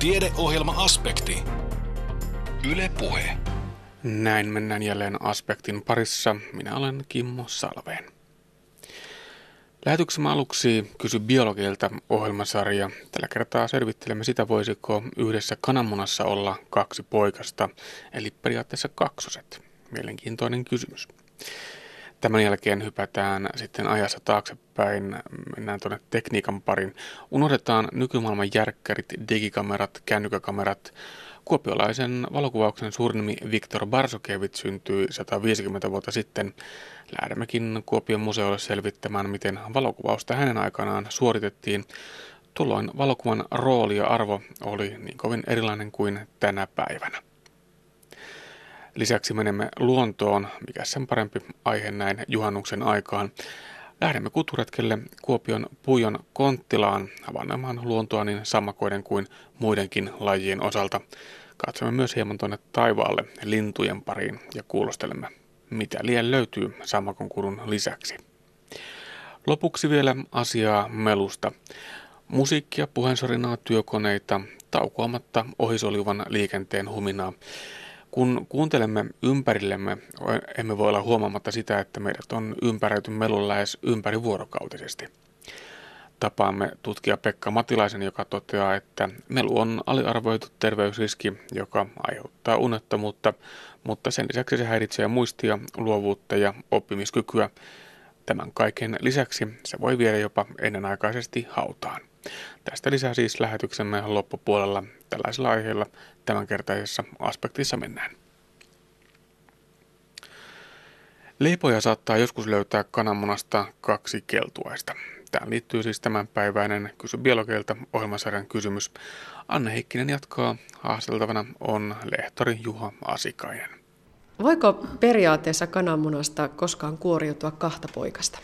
Tiedeohjelma-aspekti. Yle Puhe. Näin mennään jälleen aspektin parissa. Minä olen Kimmo Salveen. Lähetyksemme aluksi kysy biologilta ohjelmasarja. Tällä kertaa selvittelemme sitä, voisiko yhdessä kananmunassa olla kaksi poikasta, eli periaatteessa kaksoset. Mielenkiintoinen kysymys. Tämän jälkeen hypätään sitten ajassa taaksepäin, mennään tuonne tekniikan parin. Unohdetaan nykymaailman järkkärit, digikamerat, kännykäkamerat. Kuopiolaisen valokuvauksen suurnimi Viktor Barsokevit syntyi 150 vuotta sitten. Lähdemmekin Kuopion museolle selvittämään, miten valokuvausta hänen aikanaan suoritettiin. Tuolloin valokuvan rooli ja arvo oli niin kovin erilainen kuin tänä päivänä. Lisäksi menemme luontoon, mikä sen parempi aihe näin juhannuksen aikaan. Lähdemme kuturetkelle Kuopion Pujon Konttilaan havainnoimaan luontoa niin sammakoiden kuin muidenkin lajien osalta. Katsomme myös hieman tuonne taivaalle lintujen pariin ja kuulostelemme, mitä liian löytyy sammakon kurun lisäksi. Lopuksi vielä asiaa melusta. Musiikkia, puheensorinaa, työkoneita, taukoamatta ohisolivan liikenteen huminaa. Kun kuuntelemme ympärillemme, emme voi olla huomaamatta sitä, että meidät on ympäröity melun lähes ympärivuorokautisesti. Tapaamme tutkija Pekka Matilaisen, joka toteaa, että melu on aliarvoitu terveysriski, joka aiheuttaa unettomuutta, mutta sen lisäksi se häiritsee muistia, luovuutta ja oppimiskykyä. Tämän kaiken lisäksi se voi viedä jopa ennenaikaisesti hautaan. Tästä lisää siis lähetyksemme loppupuolella tällaisilla aiheilla tämänkertaisessa aspektissa mennään. Leipoja saattaa joskus löytää kananmunasta kaksi keltuaista. Tähän liittyy siis tämänpäiväinen Kysy biologilta ohjelmasarjan kysymys. Anne Heikkinen jatkaa. Haasteltavana on lehtori Juha Asikainen. Voiko periaatteessa kananmunasta koskaan kuoriutua kahta poikasta?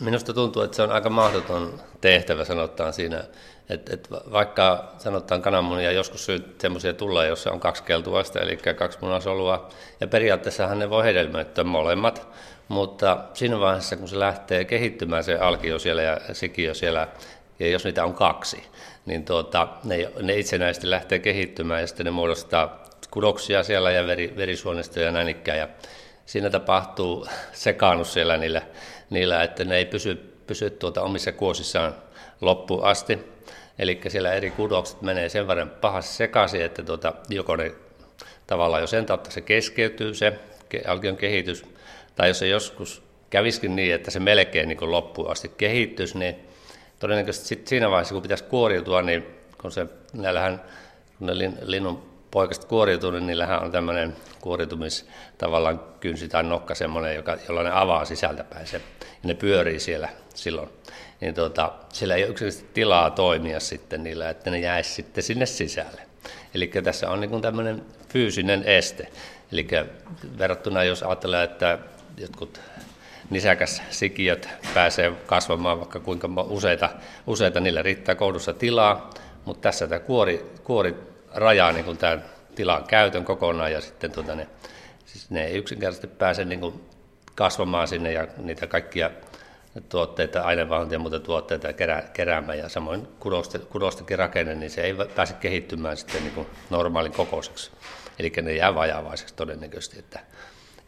Minusta tuntuu, että se on aika mahdoton tehtävä sanotaan siinä, että, että vaikka sanotaan kananmunia, joskus semmoisia tulee, jossa on kaksi keltuvaista, eli kaksi munasolua, ja periaatteessahan ne voi hedelmöittää molemmat, mutta siinä vaiheessa, kun se lähtee kehittymään se alkio siellä ja sikiö siellä, ja jos niitä on kaksi, niin tuota, ne, ne itsenäisesti lähtee kehittymään ja sitten ne muodostaa kudoksia siellä ja veri, verisuonistoja ja näin ikään. Ja siinä tapahtuu sekaannus siellä niillä, niillä että ne ei pysy, pysy tuota omissa kuosissaan loppuun asti. Eli siellä eri kudokset menee sen verran pahasti sekaisin, että tuota, joko ne tavallaan jo sen tautta se keskeytyy se alkion kehitys, tai jos se joskus käviskin niin, että se melkein niin loppuun asti kehittyisi, niin todennäköisesti sit siinä vaiheessa, kun pitäisi kuoriutua, niin kun se näillähän, kun ne linnun poikasta kuoriutuu, niin niillähän on tämmöinen kuoriutumis tavallaan kynsi tai nokka semmoinen, joka, jolla ne avaa sisältäpäin se, ja ne pyörii siellä silloin. Niin tuota, sillä ei ole yksinkertaisesti tilaa toimia sitten niillä, että ne jäisi sitten sinne sisälle. Eli tässä on niin tämmöinen fyysinen este. Eli verrattuna jos ajatellaan, että jotkut nisäkäs sikiöt pääsee kasvamaan vaikka kuinka useita, useita niillä riittää koulussa tilaa, mutta tässä tämä kuori, kuori rajaa niin kuin tämän tilan käytön kokonaan ja sitten tuota ne, siis ne ei yksinkertaisesti pääse niin kuin kasvamaan sinne ja niitä kaikkia tuotteita, ainevalintoja ja muuta tuotteita kerää, keräämään ja samoin kudostenkin rakenne, niin se ei pääse kehittymään sitten niin kuin normaalin kokoiseksi. Eli ne jää vajavaiseksi todennäköisesti. Että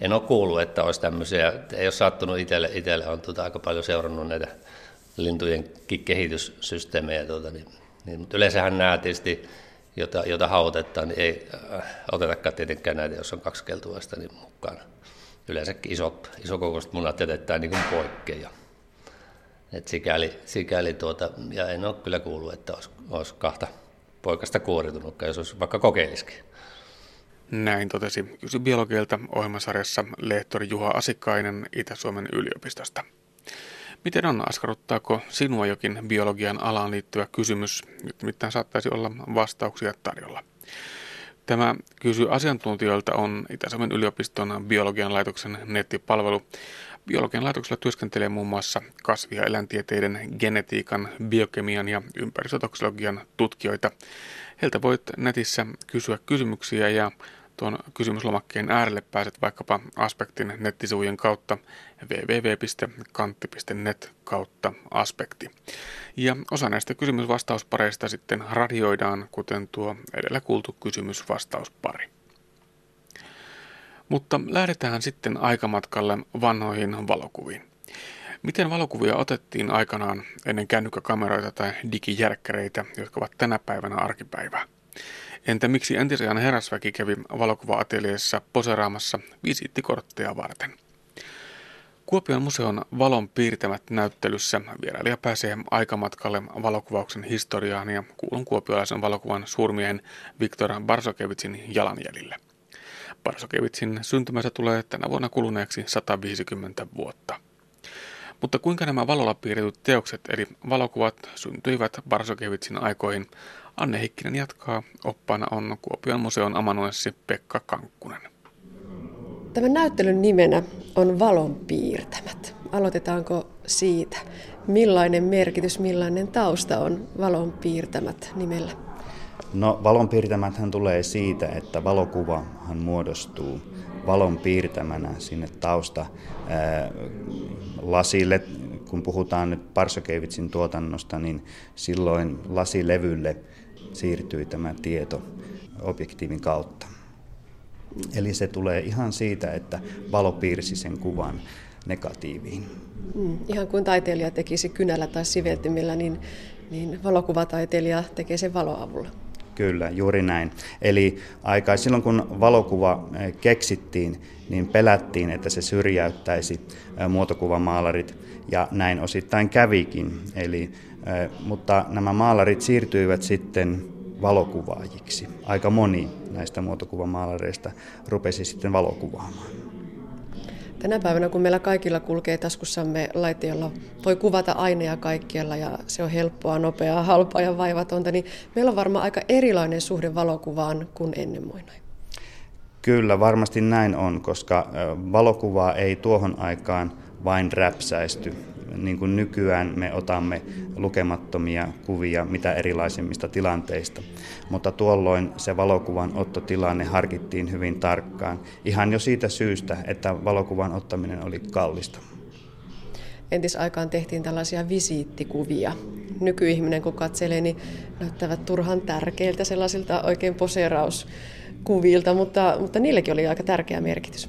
en ole kuullut, että olisi tämmöisiä, ei ole sattunut itselle, itselle on tuota aika paljon seurannut näitä lintujen kehityssysteemejä, tuota, niin, niin, mutta yleensähän nämä tietysti jota, jota hautetaan, niin ei äh, otetakaan tietenkään näitä, jos on kaksi keltuaista niin mukaan. Yleensäkin isot, isokokoiset munat jätetään niin poikkeja. Et sikäli, sikäli tuota, ja en ole kyllä kuullut, että olisi, olisi kahta poikasta kuoritunutkaan, jos olisi vaikka kokeilisikin. Näin totesi Kysy biologilta ohjelmasarjassa lehtori Juha Asikainen Itä-Suomen yliopistosta. Miten on, askarruttaako sinua jokin biologian alaan liittyvä kysymys? Mitään saattaisi olla vastauksia tarjolla. Tämä kysy asiantuntijoilta on Itä-Suomen yliopiston biologian laitoksen nettipalvelu. Biologian laitoksella työskentelee muun muassa kasvi- ja eläintieteiden, genetiikan, biokemian ja ympäristötoksologian tutkijoita. Heiltä voit netissä kysyä kysymyksiä ja tuon kysymyslomakkeen äärelle pääset vaikkapa Aspektin nettisivujen kautta www.kantti.net kautta aspekti. Ja osa näistä kysymysvastauspareista sitten radioidaan, kuten tuo edellä kuultu kysymysvastauspari. Mutta lähdetään sitten aikamatkalle vanhoihin valokuviin. Miten valokuvia otettiin aikanaan ennen kännykkäkameroita tai digijärkkäreitä, jotka ovat tänä päivänä arkipäivää? Entä miksi entisen herrasväki kävi valokuva-ateliessa poseraamassa visiittikortteja varten? Kuopion museon valon piirtämät näyttelyssä vierailija pääsee aikamatkalle valokuvauksen historiaan ja kuulun kuopiolaisen valokuvan suurmiehen Viktor Barsokevitsin jalanjäljille. Barsokevitsin syntymässä tulee tänä vuonna kuluneeksi 150 vuotta. Mutta kuinka nämä valolla piirretyt teokset eli valokuvat syntyivät Barsokevitsin aikoihin, Anne Hikkinen jatkaa. Oppaana on Kuopion museon amanuenssi Pekka Kankkunen. Tämän näyttelyn nimenä on valon piirtämät. Aloitetaanko siitä? Millainen merkitys, millainen tausta on valon piirtämät nimellä? No valon piirtämäthän tulee siitä, että valokuvahan muodostuu valon piirtämänä sinne tausta lasille. Kun puhutaan nyt Parsokevitsin tuotannosta, niin silloin lasilevylle siirtyi tämä tieto objektiivin kautta. Eli se tulee ihan siitä, että valo piirsi sen kuvan negatiiviin. Mm, ihan kuin taiteilija tekisi kynällä tai siveltimillä, niin, niin valokuvataiteilija tekee sen valoavulla. Kyllä, juuri näin. Eli aika silloin kun valokuva eh, keksittiin, niin pelättiin, että se syrjäyttäisi eh, muotokuvamaalarit, ja näin osittain kävikin. Eli, eh, mutta nämä maalarit siirtyivät sitten valokuvaajiksi. Aika moni näistä muotokuvamaalareista rupesi sitten valokuvaamaan. Tänä päivänä, kun meillä kaikilla kulkee taskussamme laite, jolla voi kuvata aineja kaikkialla ja se on helppoa, nopeaa, halpaa ja vaivatonta, niin meillä on varmaan aika erilainen suhde valokuvaan kuin ennen muinoin. Kyllä, varmasti näin on, koska valokuvaa ei tuohon aikaan vain räpsäisty niin kuin nykyään me otamme lukemattomia kuvia mitä erilaisimmista tilanteista. Mutta tuolloin se valokuvan ottotilanne harkittiin hyvin tarkkaan, ihan jo siitä syystä, että valokuvan ottaminen oli kallista. Entisaikaan tehtiin tällaisia visiittikuvia. Nykyihminen kun katselee, niin näyttävät turhan tärkeiltä sellaisilta oikein poseerauskuvilta, mutta, mutta niillekin oli aika tärkeä merkitys.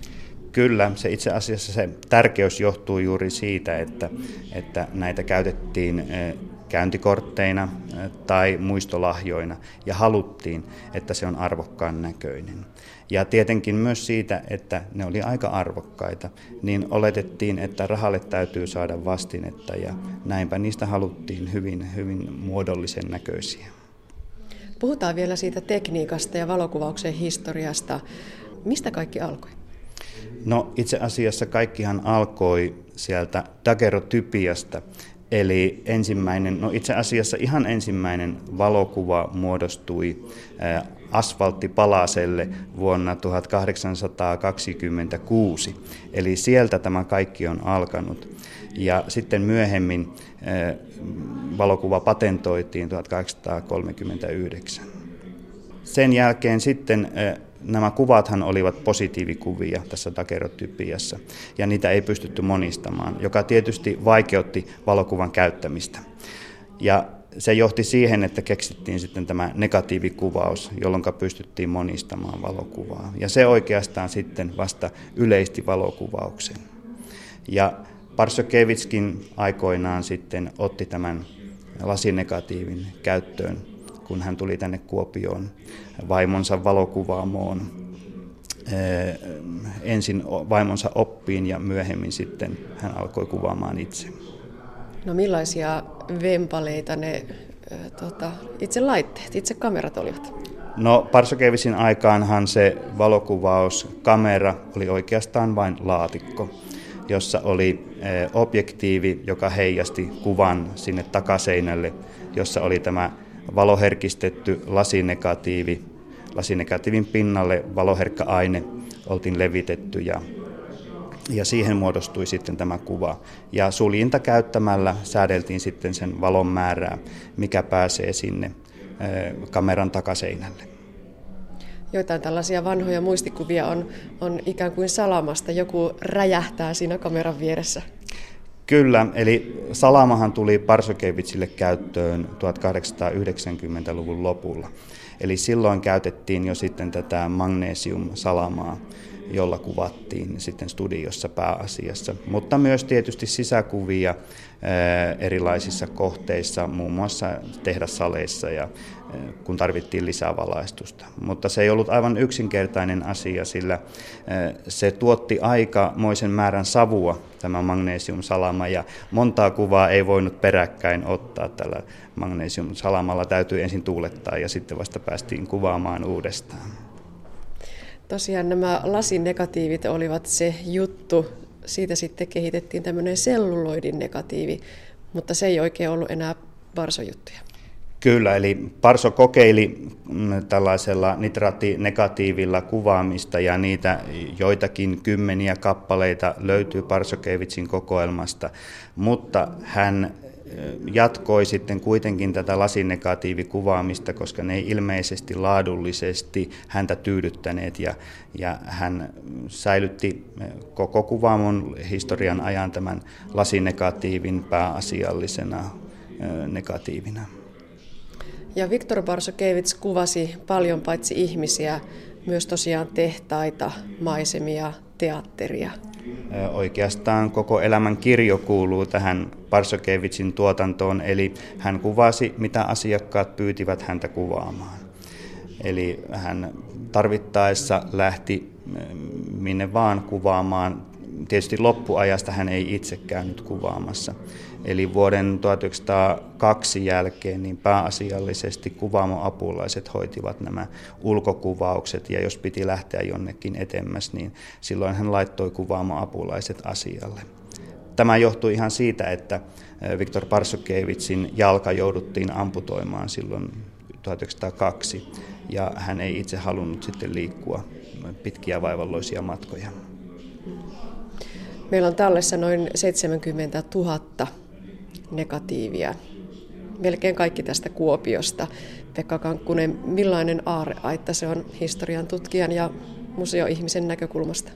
Kyllä, se itse asiassa se tärkeys johtuu juuri siitä, että, että näitä käytettiin eh, käyntikortteina eh, tai muistolahjoina ja haluttiin, että se on arvokkaan näköinen. Ja tietenkin myös siitä, että ne oli aika arvokkaita, niin oletettiin, että rahalle täytyy saada vastinetta ja näinpä niistä haluttiin hyvin, hyvin muodollisen näköisiä. Puhutaan vielä siitä tekniikasta ja valokuvauksen historiasta. Mistä kaikki alkoi? No itse asiassa kaikkihan alkoi sieltä dagerotypiasta, eli ensimmäinen, no itse asiassa ihan ensimmäinen valokuva muodostui asfalttipalaselle vuonna 1826. Eli sieltä tämä kaikki on alkanut. Ja sitten myöhemmin valokuva patentoitiin 1839. Sen jälkeen sitten nämä kuvathan olivat positiivikuvia tässä dakerotypiassa, ja niitä ei pystytty monistamaan, joka tietysti vaikeutti valokuvan käyttämistä. Ja se johti siihen, että keksittiin sitten tämä negatiivikuvaus, jolloin pystyttiin monistamaan valokuvaa. Ja se oikeastaan sitten vasta yleisti valokuvauksen. Ja Parsokevitskin aikoinaan sitten otti tämän lasinegatiivin käyttöön kun hän tuli tänne Kuopioon vaimonsa valokuvaamoon. Ensin vaimonsa oppiin ja myöhemmin sitten hän alkoi kuvaamaan itse. No millaisia vempaleita ne tota, itse laitteet, itse kamerat olivat? No Parsokevisin aikaanhan se valokuvauskamera oli oikeastaan vain laatikko, jossa oli objektiivi, joka heijasti kuvan sinne takaseinälle, jossa oli tämä valoherkistetty lasinegatiivi. Lasinegatiivin pinnalle valoherkkä aine oltiin levitetty ja, ja siihen muodostui sitten tämä kuva. Ja suljinta käyttämällä säädeltiin sitten sen valon määrää, mikä pääsee sinne kameran takaseinälle. joitain tällaisia vanhoja muistikuvia on, on ikään kuin salamasta. Joku räjähtää siinä kameran vieressä. Kyllä, eli salamahan tuli Parsokevitsille käyttöön 1890-luvun lopulla. Eli silloin käytettiin jo sitten tätä magnesium-salamaa jolla kuvattiin sitten studiossa pääasiassa, mutta myös tietysti sisäkuvia erilaisissa kohteissa, muun muassa tehdassaleissa ja kun tarvittiin lisää valaistusta. Mutta se ei ollut aivan yksinkertainen asia, sillä se tuotti aikamoisen määrän savua, tämä magnesiumsalama, ja montaa kuvaa ei voinut peräkkäin ottaa tällä magnesiumsalamalla. Täytyy ensin tuulettaa ja sitten vasta päästiin kuvaamaan uudestaan. Tosiaan nämä lasinegatiivit olivat se juttu. Siitä sitten kehitettiin tämmöinen selluloidin negatiivi, mutta se ei oikein ollut enää varsojuttuja. Kyllä, eli Parso kokeili mm, tällaisella nitraattinegatiivilla kuvaamista ja niitä joitakin kymmeniä kappaleita löytyy Parsokevitsin kokoelmasta, mutta hän jatkoi sitten kuitenkin tätä lasinegatiivikuvaamista, koska ne ei ilmeisesti laadullisesti häntä tyydyttäneet ja, ja hän säilytti koko kuvaamon historian ajan tämän lasinegatiivin pääasiallisena negatiivina. Ja Viktor Barsokevits kuvasi paljon paitsi ihmisiä, myös tosiaan tehtaita, maisemia, teatteria. Oikeastaan koko elämän kirjo kuuluu tähän Parsokevitsin tuotantoon, eli hän kuvasi, mitä asiakkaat pyytivät häntä kuvaamaan. Eli hän tarvittaessa lähti minne vaan kuvaamaan. Tietysti loppuajasta hän ei itse käynyt kuvaamassa. Eli vuoden 1902 jälkeen niin pääasiallisesti kuvaamoapulaiset hoitivat nämä ulkokuvaukset ja jos piti lähteä jonnekin etemmäs, niin silloin hän laittoi kuvaamoapulaiset asialle. Tämä johtui ihan siitä, että Viktor Parsokevitsin jalka jouduttiin amputoimaan silloin 1902 ja hän ei itse halunnut sitten liikkua pitkiä vaivalloisia matkoja. Meillä on tallessa noin 70 000 negatiivia. Melkein kaikki tästä Kuopiosta. Pekka Kankkunen, millainen aarreaitta se on historian tutkijan ja museoihmisen näkökulmasta?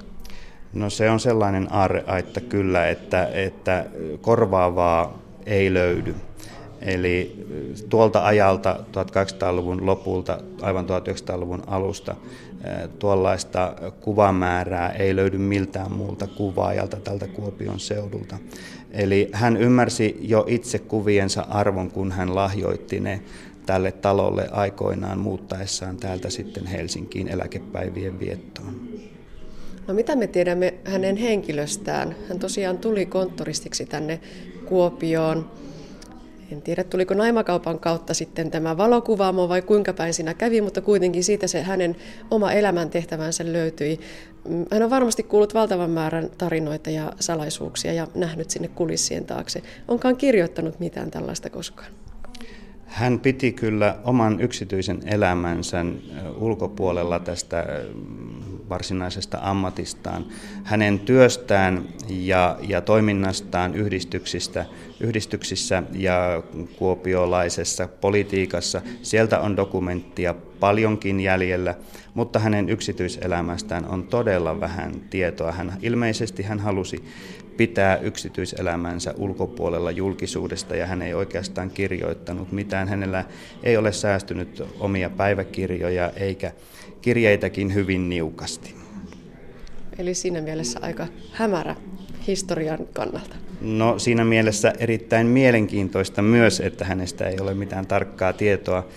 No se on sellainen aarreaitta kyllä, että, että korvaavaa ei löydy. Eli tuolta ajalta 1800-luvun lopulta, aivan 1900-luvun alusta, tuollaista kuvamäärää ei löydy miltään muulta kuvaajalta tältä Kuopion seudulta. Eli hän ymmärsi jo itse kuviensa arvon, kun hän lahjoitti ne tälle talolle aikoinaan muuttaessaan täältä sitten Helsinkiin eläkepäivien viettoon. No mitä me tiedämme hänen henkilöstään? Hän tosiaan tuli konttoristiksi tänne Kuopioon en tiedä tuliko naimakaupan kautta sitten tämä valokuvaamo vai kuinka päin siinä kävi, mutta kuitenkin siitä se hänen oma elämäntehtävänsä löytyi. Mm, hän on varmasti kuullut valtavan määrän tarinoita ja salaisuuksia ja nähnyt sinne kulissien taakse. Onkaan kirjoittanut mitään tällaista koskaan? Hän piti kyllä oman yksityisen elämänsä ulkopuolella tästä varsinaisesta ammatistaan. Hänen työstään ja, ja toiminnastaan yhdistyksistä, yhdistyksissä ja kuopiolaisessa politiikassa, sieltä on dokumenttia paljonkin jäljellä, mutta hänen yksityiselämästään on todella vähän tietoa. Hän, ilmeisesti hän halusi pitää yksityiselämänsä ulkopuolella julkisuudesta ja hän ei oikeastaan kirjoittanut mitään. Hänellä ei ole säästynyt omia päiväkirjoja eikä kirjeitäkin hyvin niukasti. Eli siinä mielessä aika hämärä historian kannalta. No siinä mielessä erittäin mielenkiintoista myös, että hänestä ei ole mitään tarkkaa tietoa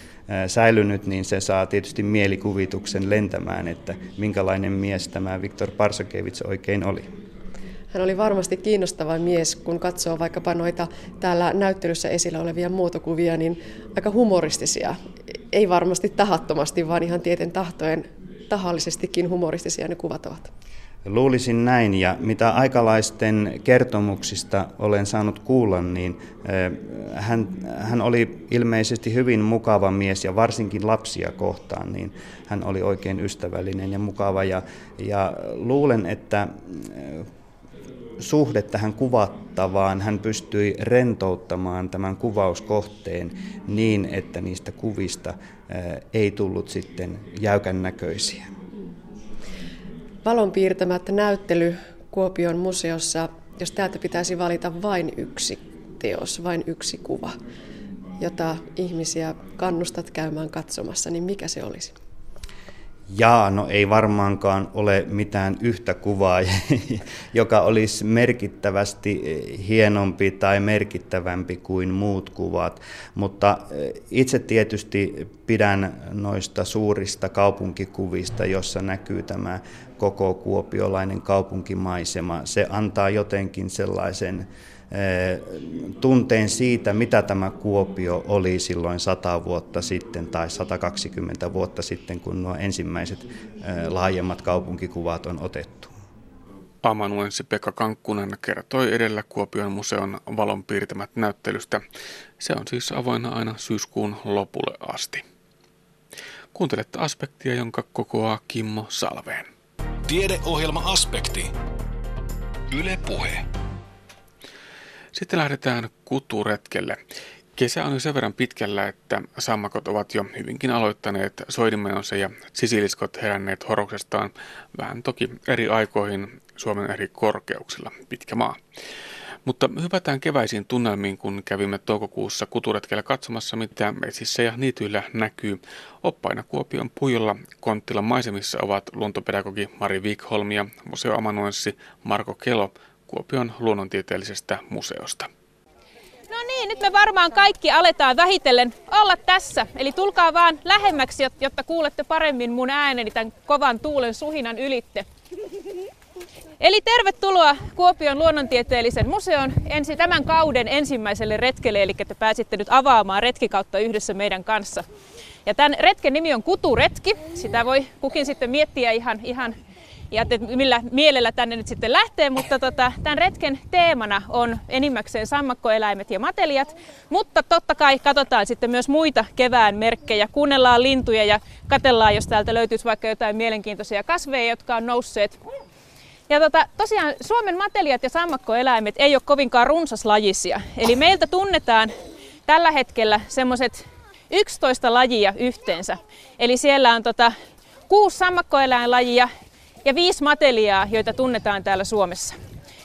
säilynyt, niin se saa tietysti mielikuvituksen lentämään, että minkälainen mies tämä Viktor Parsakevits oikein oli. Hän oli varmasti kiinnostava mies, kun katsoo vaikkapa noita täällä näyttelyssä esillä olevia muotokuvia, niin aika humoristisia. Ei varmasti tahattomasti, vaan ihan tieten tahtojen tahallisestikin humoristisia ne kuvat ovat. Luulisin näin, ja mitä aikalaisten kertomuksista olen saanut kuulla, niin hän, hän oli ilmeisesti hyvin mukava mies, ja varsinkin lapsia kohtaan, niin hän oli oikein ystävällinen ja mukava, ja, ja luulen, että suhde tähän kuvattavaan, hän pystyi rentouttamaan tämän kuvauskohteen niin, että niistä kuvista ei tullut sitten jäykän näköisiä. Valon piirtämättä näyttely Kuopion museossa, jos täältä pitäisi valita vain yksi teos, vain yksi kuva, jota ihmisiä kannustat käymään katsomassa, niin mikä se olisi? Jaa, no ei varmaankaan ole mitään yhtä kuvaa, joka olisi merkittävästi hienompi tai merkittävämpi kuin muut kuvat, mutta eh, itse tietysti pidän noista suurista kaupunkikuvista, jossa näkyy tämä koko kuopiolainen kaupunkimaisema. Se antaa jotenkin sellaisen Eh, tunteen siitä, mitä tämä Kuopio oli silloin 100 vuotta sitten tai 120 vuotta sitten, kun nuo ensimmäiset eh, laajemmat kaupunkikuvat on otettu. Amanuensi Pekka Kankkunen kertoi edellä Kuopion museon valon piirtämät näyttelystä. Se on siis avoinna aina syyskuun lopulle asti. Kuuntelette aspektia, jonka kokoaa Kimmo Salveen. Tiedeohjelma Aspekti. Yle Puhe. Sitten lähdetään kuturetkelle. Kesä on jo sen verran pitkällä, että sammakot ovat jo hyvinkin aloittaneet soidinmenonsa ja sisiliskot heränneet horoksestaan vähän toki eri aikoihin Suomen eri korkeuksilla, pitkä maa. Mutta hypätään keväisiin tunnelmiin, kun kävimme toukokuussa kuturetkellä katsomassa, mitä metsissä ja niityillä näkyy. Oppaina Kuopion puijolla Konttilan maisemissa ovat luontopedagogi Mari Wikholm ja museoamanuenssi Marko Kelo Kuopion luonnontieteellisestä museosta. No niin, nyt me varmaan kaikki aletaan vähitellen olla tässä. Eli tulkaa vaan lähemmäksi, jotta kuulette paremmin mun ääneni tämän kovan tuulen suhinan ylitte. Eli tervetuloa Kuopion luonnontieteellisen museon ensi tämän kauden ensimmäiselle retkelle, eli te pääsitte nyt avaamaan retkikautta yhdessä meidän kanssa. Ja tämän retken nimi on Kuturetki. Sitä voi kukin sitten miettiä ihan, ihan ja että millä mielellä tänne nyt sitten lähtee, mutta tota, tämän retken teemana on enimmäkseen sammakkoeläimet ja matelijat, mutta totta kai katsotaan sitten myös muita kevään merkkejä, kuunnellaan lintuja ja katellaan, jos täältä löytyisi vaikka jotain mielenkiintoisia kasveja, jotka on nousseet. Ja tota, tosiaan Suomen matelijat ja sammakkoeläimet ei ole kovinkaan runsaslajisia, eli meiltä tunnetaan tällä hetkellä semmoiset 11 lajia yhteensä. Eli siellä on tota, kuusi sammakkoeläinlajia ja viisi mateliaa, joita tunnetaan täällä Suomessa.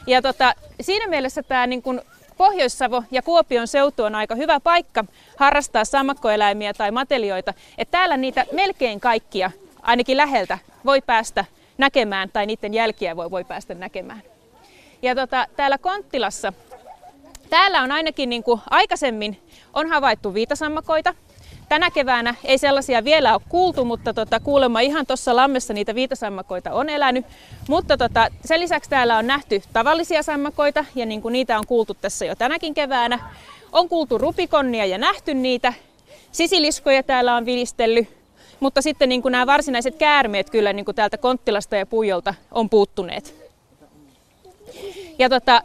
Ja tota, siinä mielessä tämä niin kun Pohjois-Savo ja Kuopion seutu on aika hyvä paikka harrastaa sammakkoeläimiä tai matelioita, että täällä niitä melkein kaikkia, ainakin läheltä, voi päästä näkemään tai niiden jälkiä voi, voi päästä näkemään. Ja tota, täällä Konttilassa, täällä on ainakin niin kuin aikaisemmin on havaittu viitasammakoita, Tänä keväänä ei sellaisia vielä ole kuultu, mutta tota, kuulemma ihan tuossa lammessa niitä viitasammakoita on elänyt. Mutta tota, sen lisäksi täällä on nähty tavallisia sammakoita ja niin kuin niitä on kuultu tässä jo tänäkin keväänä. On kuultu rupikonnia ja nähty niitä. Sisiliskoja täällä on vilistellyt. Mutta sitten niin kuin nämä varsinaiset käärmeet kyllä niin kuin täältä Konttilasta ja Puijolta on puuttuneet. Ja tota,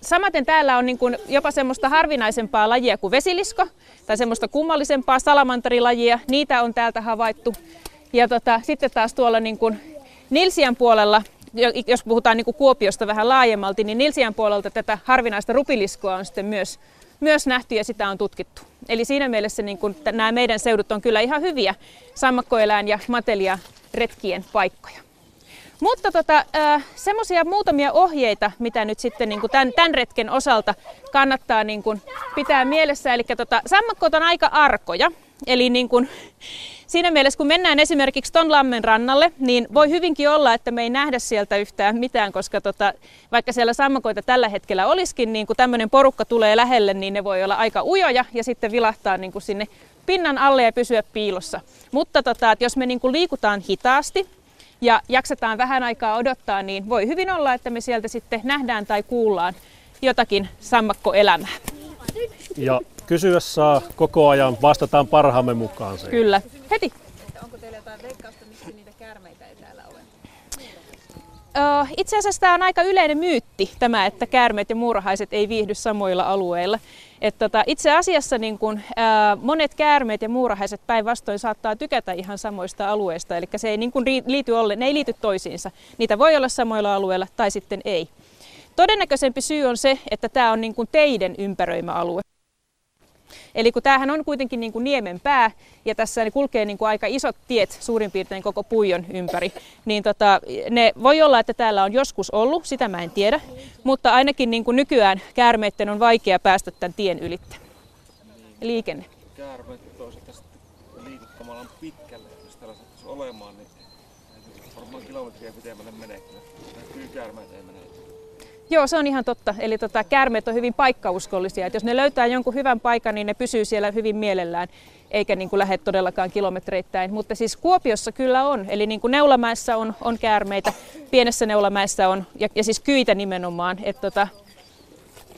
Samaten täällä on niin kuin jopa semmoista harvinaisempaa lajia kuin vesilisko tai semmoista kummallisempaa salamantarilajia. Niitä on täältä havaittu. Ja tota, sitten taas tuolla niin kuin Nilsian puolella, jos puhutaan niin kuin Kuopiosta vähän laajemmalti, niin Nilsian puolelta tätä harvinaista rupiliskoa on sitten myös, myös nähty ja sitä on tutkittu. Eli siinä mielessä niin kuin nämä meidän seudut on kyllä ihan hyviä sammakkoeläin- ja matelia retkien paikkoja. Mutta tota, äh, semmoisia muutamia ohjeita, mitä nyt sitten niin kuin tämän, tämän retken osalta kannattaa niin kuin pitää mielessä. Eli tota, sammakkot on aika arkoja. Eli niin kuin, siinä mielessä, kun mennään esimerkiksi ton lammen rannalle, niin voi hyvinkin olla, että me ei nähdä sieltä yhtään mitään, koska tota, vaikka siellä sammakoita tällä hetkellä olisikin, niin kun tämmöinen porukka tulee lähelle, niin ne voi olla aika ujoja ja sitten vilahtaa niin kuin sinne pinnan alle ja pysyä piilossa. Mutta tota, että jos me niin kuin liikutaan hitaasti, ja jaksetaan vähän aikaa odottaa, niin voi hyvin olla, että me sieltä sitten nähdään tai kuullaan jotakin sammakkoelämää. Ja kysyä saa koko ajan, vastataan parhaamme mukaan siihen. Kyllä, heti. Onko teillä jotain veikkausta, miksi niitä käärmeitä ei täällä ole? Itse asiassa tämä on aika yleinen myytti, tämä, että käärmeet ja muurahaiset ei viihdy samoilla alueilla. Et tota, itse asiassa niin kun, ää, monet käärmeet ja muurahaiset päinvastoin saattaa tykätä ihan samoista alueista, eli se ei niin kun liity olle, ne ei liity toisiinsa. Niitä voi olla samoilla alueilla tai sitten ei. Todennäköisempi syy on se, että tämä on niin kuin teiden ympäröimä alue. Eli kun tämähän on kuitenkin niin kuin niemen pää ja tässä ne kulkee niin kuin aika isot tiet suurin piirtein koko puijon ympäri, niin tota, ne voi olla, että täällä on joskus ollut, sitä mä en tiedä, mutta ainakin niin kuin nykyään käärmeiden on vaikea päästä tämän tien ylitte. Liikenne. Käärmeet toisaalta liikuttamalla pitkälle, jos täällä olemaan, niin varmaan kilometriä pitemmälle menee. Joo, se on ihan totta. Eli tota, käärmeet on hyvin paikkauskollisia. Et jos ne löytää jonkun hyvän paikan, niin ne pysyy siellä hyvin mielellään, eikä niin kuin lähde todellakaan kilometreittäin. Mutta siis Kuopiossa kyllä on. Eli niin kuin Neulamäessä on, on käärmeitä, pienessä Neulamäessä on, ja, ja siis kyitä nimenomaan. Et tota,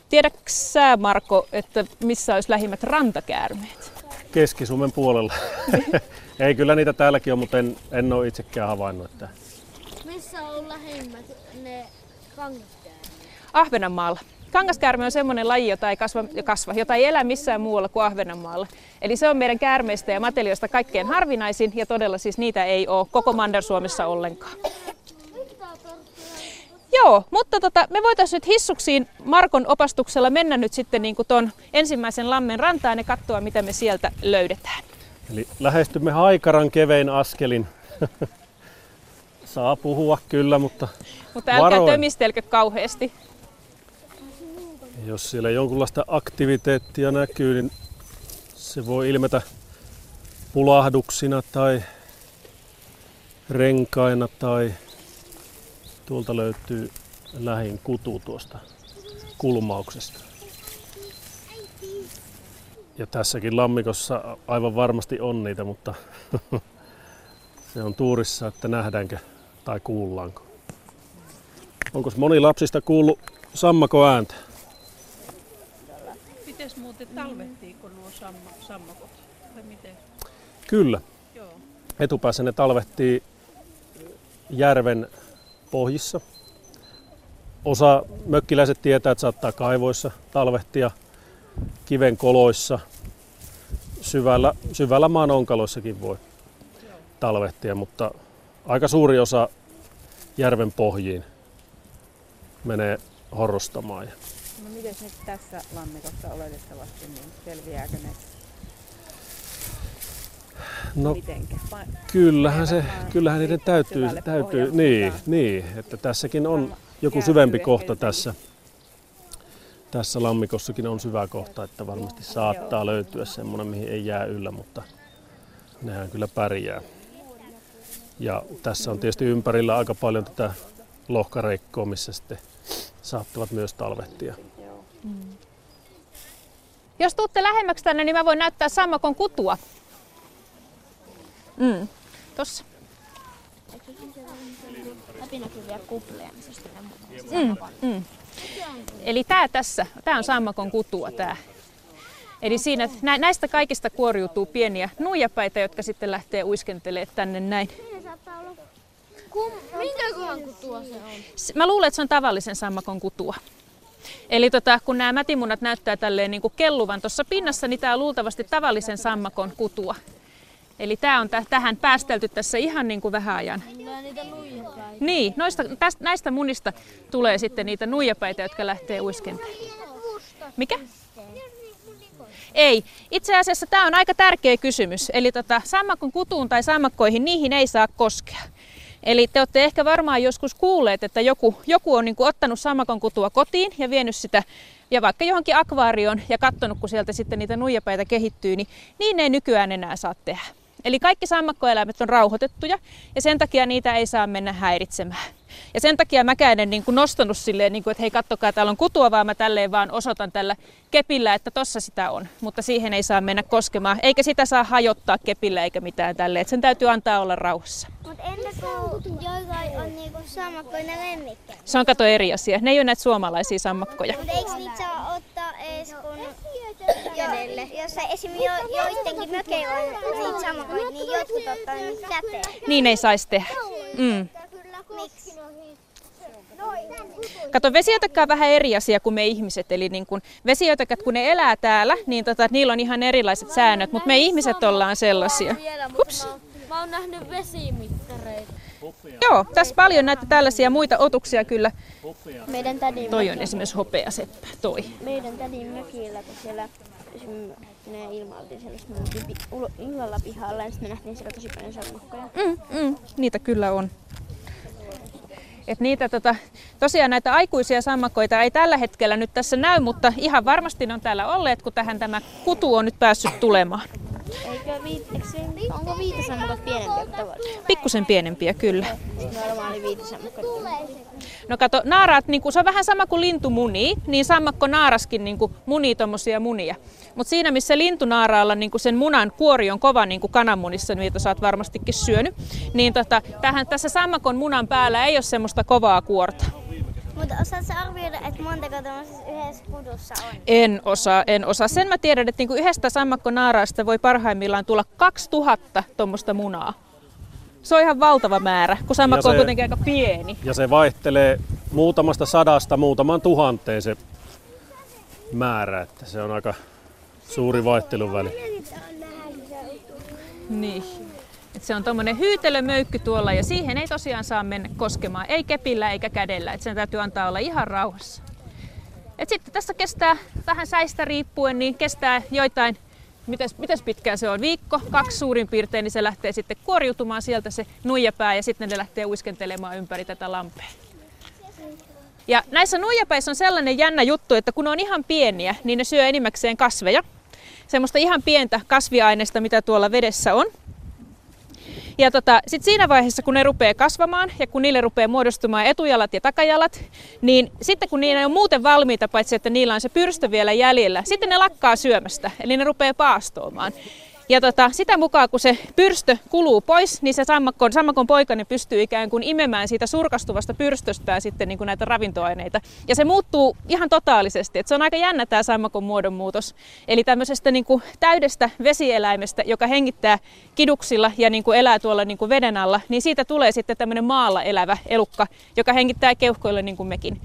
tiedätkö sä, Marko, että missä olisi lähimmät rantakäärmeet? Keski-Suomen puolella. Ei, kyllä niitä täälläkin on, mutta en, en ole itsekään havainnut. Että... Missä on lähimmät ne kangat? Ahvenanmaalla. Kangaskäärme on semmoinen laji, jota ei kasva, kasva, jota ei elä missään muualla kuin Ahvenanmaalla. Eli se on meidän käärmeistä ja matelioista kaikkein harvinaisin ja todella siis niitä ei ole koko Manner-Suomessa ollenkaan. Joo, mutta tota, me voitaisiin nyt hissuksiin Markon opastuksella mennä nyt sitten niin kuin ton ensimmäisen lammen rantaan ja katsoa, mitä me sieltä löydetään. Eli lähestymme haikaran kevein askelin. Saa puhua kyllä, mutta Mutta älkää varoin. tömistelkö kauheasti. Jos siellä jonkunlaista aktiviteettia näkyy, niin se voi ilmetä pulahduksina tai renkaina tai tuolta löytyy lähin kutu tuosta kulmauksesta. Ja tässäkin lammikossa aivan varmasti on niitä, mutta se on tuurissa, että nähdäänkö tai kuullaanko. Onko moni lapsista kuullut sammako Mites muuten talvehtiiko nuo samma, sammakot? Vai miten? Kyllä. Joo. Etupäässä ne talvehtii järven pohjissa. Osa mökkiläiset tietää, että saattaa kaivoissa talvehtia, kiven koloissa, syvällä, syvällä maan onkaloissakin voi talvehtia, mutta aika suuri osa järven pohjiin menee horrostamaan. Miten nyt tässä lammikossa oletettavasti, niin selviääkö ne No, kyllähän, se, kyllähän niiden täytyy, täytyy niin, niin, että tässäkin on joku syvempi kohta tässä. Tässä lammikossakin on syvä kohta, että varmasti saattaa löytyä semmoinen, mihin ei jää yllä, mutta nehän kyllä pärjää. Ja tässä on tietysti ympärillä aika paljon tätä lohkareikkoa, missä sitten saattavat myös talvehtia. Mm. Jos tuutte lähemmäksi tänne, niin mä voin näyttää sammakon kutua. Mm. Tossa. Läpinäkyviä kupleja, mm. mm. Eli tää tässä, tää on sammakon kutua tää. Eli siinä, näistä kaikista kuoriutuu pieniä nuijapäitä, jotka sitten lähtee uiskentelemaan tänne näin. Kum, minkä kutua se on? Mä luulen, että se on tavallisen sammakon kutua. Eli tota, kun nämä mätimunat näyttää tälleen niin kuin kelluvan tuossa pinnassa, niin tämä on luultavasti tavallisen sammakon kutua. Eli tämä on t- tähän päästelty tässä ihan niin kuin vähän ajan. Niin, noista, tästä, näistä munista tulee sitten niitä nuijapäitä, jotka lähtee uiskentelemaan. Mikä? Ei. Itse asiassa tämä on aika tärkeä kysymys. Eli tota, sammakon kutuun tai sammakkoihin, niihin ei saa koskea. Eli te olette ehkä varmaan joskus kuulleet, että joku, joku on niin kuin ottanut sammakon kutua kotiin ja vienyt sitä ja vaikka johonkin akvaarioon ja katsonut, kun sieltä sitten niitä nuijapäitä kehittyy, niin niin ei nykyään enää saa tehdä. Eli kaikki sammakkoeläimet on rauhoitettuja ja sen takia niitä ei saa mennä häiritsemään. Ja sen takia mäkään en niin kuin nostanut silleen, niin kuin, että hei kattokaa täällä on kutua, vaan mä tälleen vaan osoitan tällä kepillä, että tossa sitä on. Mutta siihen ei saa mennä koskemaan, eikä sitä saa hajottaa kepillä eikä mitään tälleen. Sen täytyy antaa olla rauhassa. Mutta entä kun joillain on niinku sammakkoina lemmikkejä? Se on kato eri asia. Ne ei ole näitä suomalaisia sammakkoja. Mutta eikö niitä saa ottaa edes kun kädelle? Jos esim. Jo, joidenkin mökeillä on niitä sammakoita, niin jotkut ottaa niitä käteen. Niin ei saisi tehdä. Mm. Miksi? Kato, vesijötökkä on vähän eri asia kuin me ihmiset. Eli niin kun vesijötökät, kun ne elää täällä, niin tota, niillä on ihan erilaiset säännöt, mutta me ihmiset ollaan sellaisia. Ups. Mä oon nähnyt vesimittareita. Joo, tässä paljon näitä tällaisia muita otuksia kyllä. Meidän tädin Toi on esimerkiksi hopeaseppä, toi. Meidän tädin mökillä, kun siellä ne ilmailtiin sellaista, illalla pihalla ja sitten me nähtiin siellä tosi paljon sammakkoja. Mm, mm, niitä kyllä on. Et niitä tota, tosiaan näitä aikuisia sammakoita ei tällä hetkellä nyt tässä näy, mutta ihan varmasti ne on täällä olleet, kun tähän tämä kutu on nyt päässyt tulemaan. Eikö viit, se, onko viitasammakot pienempiä kuin tavallisesti? Pikkusen pienempiä kyllä. Normaali viitasammukka. No kato, naaraat, niin kuin, se on vähän sama kuin lintu munii, niin sammakko naaraskin niin kuin, munii tuommoisia munia. Mutta siinä, missä lintunaaraalla niin sen munan kuori on kova niin kuin kananmunissa, mitä sä oot varmastikin syönyt, niin tota, tähän, tässä sammakon munan päällä ei ole semmoista kovaa kuorta. Mutta osaatko arvioida, että montako tämmöisessä yhdessä kudussa on? En osaa, en osaa. Sen mä tiedän, että niin kuin yhdestä sammakkonaaraasta voi parhaimmillaan tulla 2000 tuommoista munaa. Se on ihan valtava määrä, kun sammakko on kuitenkin aika pieni. Ja se vaihtelee muutamasta sadasta muutaman tuhanteen se määrä, että se on aika suuri vaihteluväli. Niin. Et se on tuommoinen hyytelömöykky tuolla ja siihen ei tosiaan saa mennä koskemaan, ei kepillä eikä kädellä, että sen täytyy antaa olla ihan rauhassa. Et sitten tässä kestää vähän säistä riippuen, niin kestää joitain, mites, mites pitkään se on, viikko, kaksi suurin piirtein, niin se lähtee sitten kuoriutumaan sieltä se nuijapää ja sitten ne lähtee uiskentelemaan ympäri tätä lampea. Ja näissä nuijapäissä on sellainen jännä juttu, että kun ne on ihan pieniä, niin ne syö enimmäkseen kasveja. Semmoista ihan pientä kasviaineista, mitä tuolla vedessä on. Ja tota, sitten siinä vaiheessa, kun ne rupeaa kasvamaan ja kun niille rupeaa muodostumaan etujalat ja takajalat, niin sitten kun niillä on muuten valmiita, paitsi että niillä on se pyrstö vielä jäljellä, sitten ne lakkaa syömästä, eli ne rupeaa paastoamaan. Ja tota, sitä mukaan, kun se pyrstö kuluu pois, niin se sammakon, sammakon poikainen pystyy ikään kuin imemään siitä surkastuvasta pyrstöstään sitten niin kuin näitä ravintoaineita. Ja se muuttuu ihan totaalisesti. Et se on aika jännä tämä sammakon muodonmuutos. Eli tämmöisestä niin kuin täydestä vesieläimestä, joka hengittää kiduksilla ja niin kuin elää tuolla niin kuin veden alla, niin siitä tulee sitten tämmöinen maalla elävä elukka, joka hengittää keuhkoille niin kuin mekin.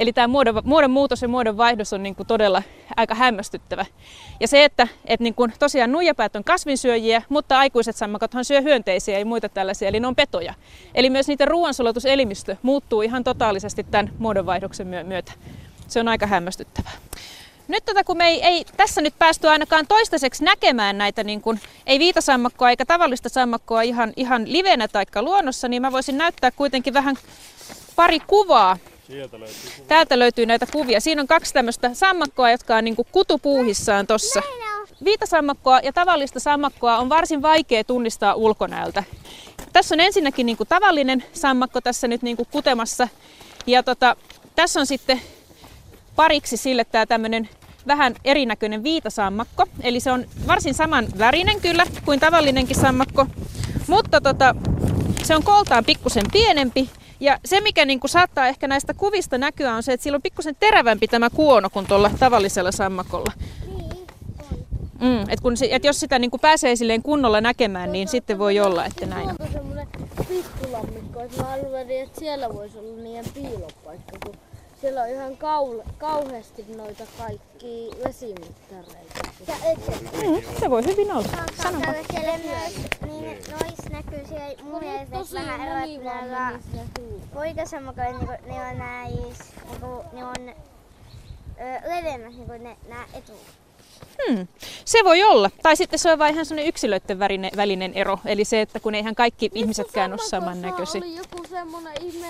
Eli tämä muodon, muodon muutos ja muodon vaihdos on niin kuin todella aika hämmästyttävä. Ja se, että, että niin kuin tosiaan nuijapäät on kasvinsyöjiä, mutta aikuiset sammakothan syö hyönteisiä ja muita tällaisia, eli ne on petoja. Eli myös niiden ruoansulatuselimistö muuttuu ihan totaalisesti tämän muodonvaihdoksen myö- myötä. Se on aika hämmästyttävää. Nyt tätä, kun me ei, ei tässä nyt päästy ainakaan toistaiseksi näkemään näitä, niin kuin, ei viitasammakkoa eikä tavallista sammakkoa ihan, ihan livenä tai luonnossa, niin mä voisin näyttää kuitenkin vähän pari kuvaa Sieltä löytyy. Täältä löytyy näitä kuvia. Siinä on kaksi tämmöistä sammakkoa, jotka on niin kutupuuhissaan tossa. Viitasammakkoa ja tavallista sammakkoa on varsin vaikea tunnistaa ulkonäöltä. Tässä on ensinnäkin niin tavallinen sammakko tässä nyt niin kutemassa. Ja tota, tässä on sitten pariksi sille tämä tämmöinen vähän erinäköinen viitasammakko. Eli se on varsin saman värinen kyllä kuin tavallinenkin sammakko. Mutta tota, se on kooltaan pikkusen pienempi ja se, mikä niin kuin saattaa ehkä näistä kuvista näkyä, on se, että sillä on pikkusen terävämpi tämä kuono kuin tuolla tavallisella sammakolla. Mm, et kun, se- et jos sitä niin kuin pääsee silleen kunnolla näkemään, niin sitten voi olla, että näin on. Semmonen pikkulammikko, että mä arvelin, että siellä voisi olla niiden piilopaikka, kun siellä on ihan kaul- kauheasti noita kaikki vesimittareita. Ja et, Mm, se voi hyvin olla. Sanonpa. Sanotaan, siellä myös, niin nois näkyy siellä mun mielestä tosi vähän moni erot vaan näillä menisi ne huulut. poikasammakoilla, niin kuin, ne on näis, niin kuin, ne on ö, leveämmät niin kuin ne, nämä etu. Hmm. Se voi olla. Tai sitten se on vain ihan sellainen yksilöiden värine, välinen ero. Eli se, että kun eihän kaikki ihmisetkään ole samannäköisiä. oli joku semmonen ihme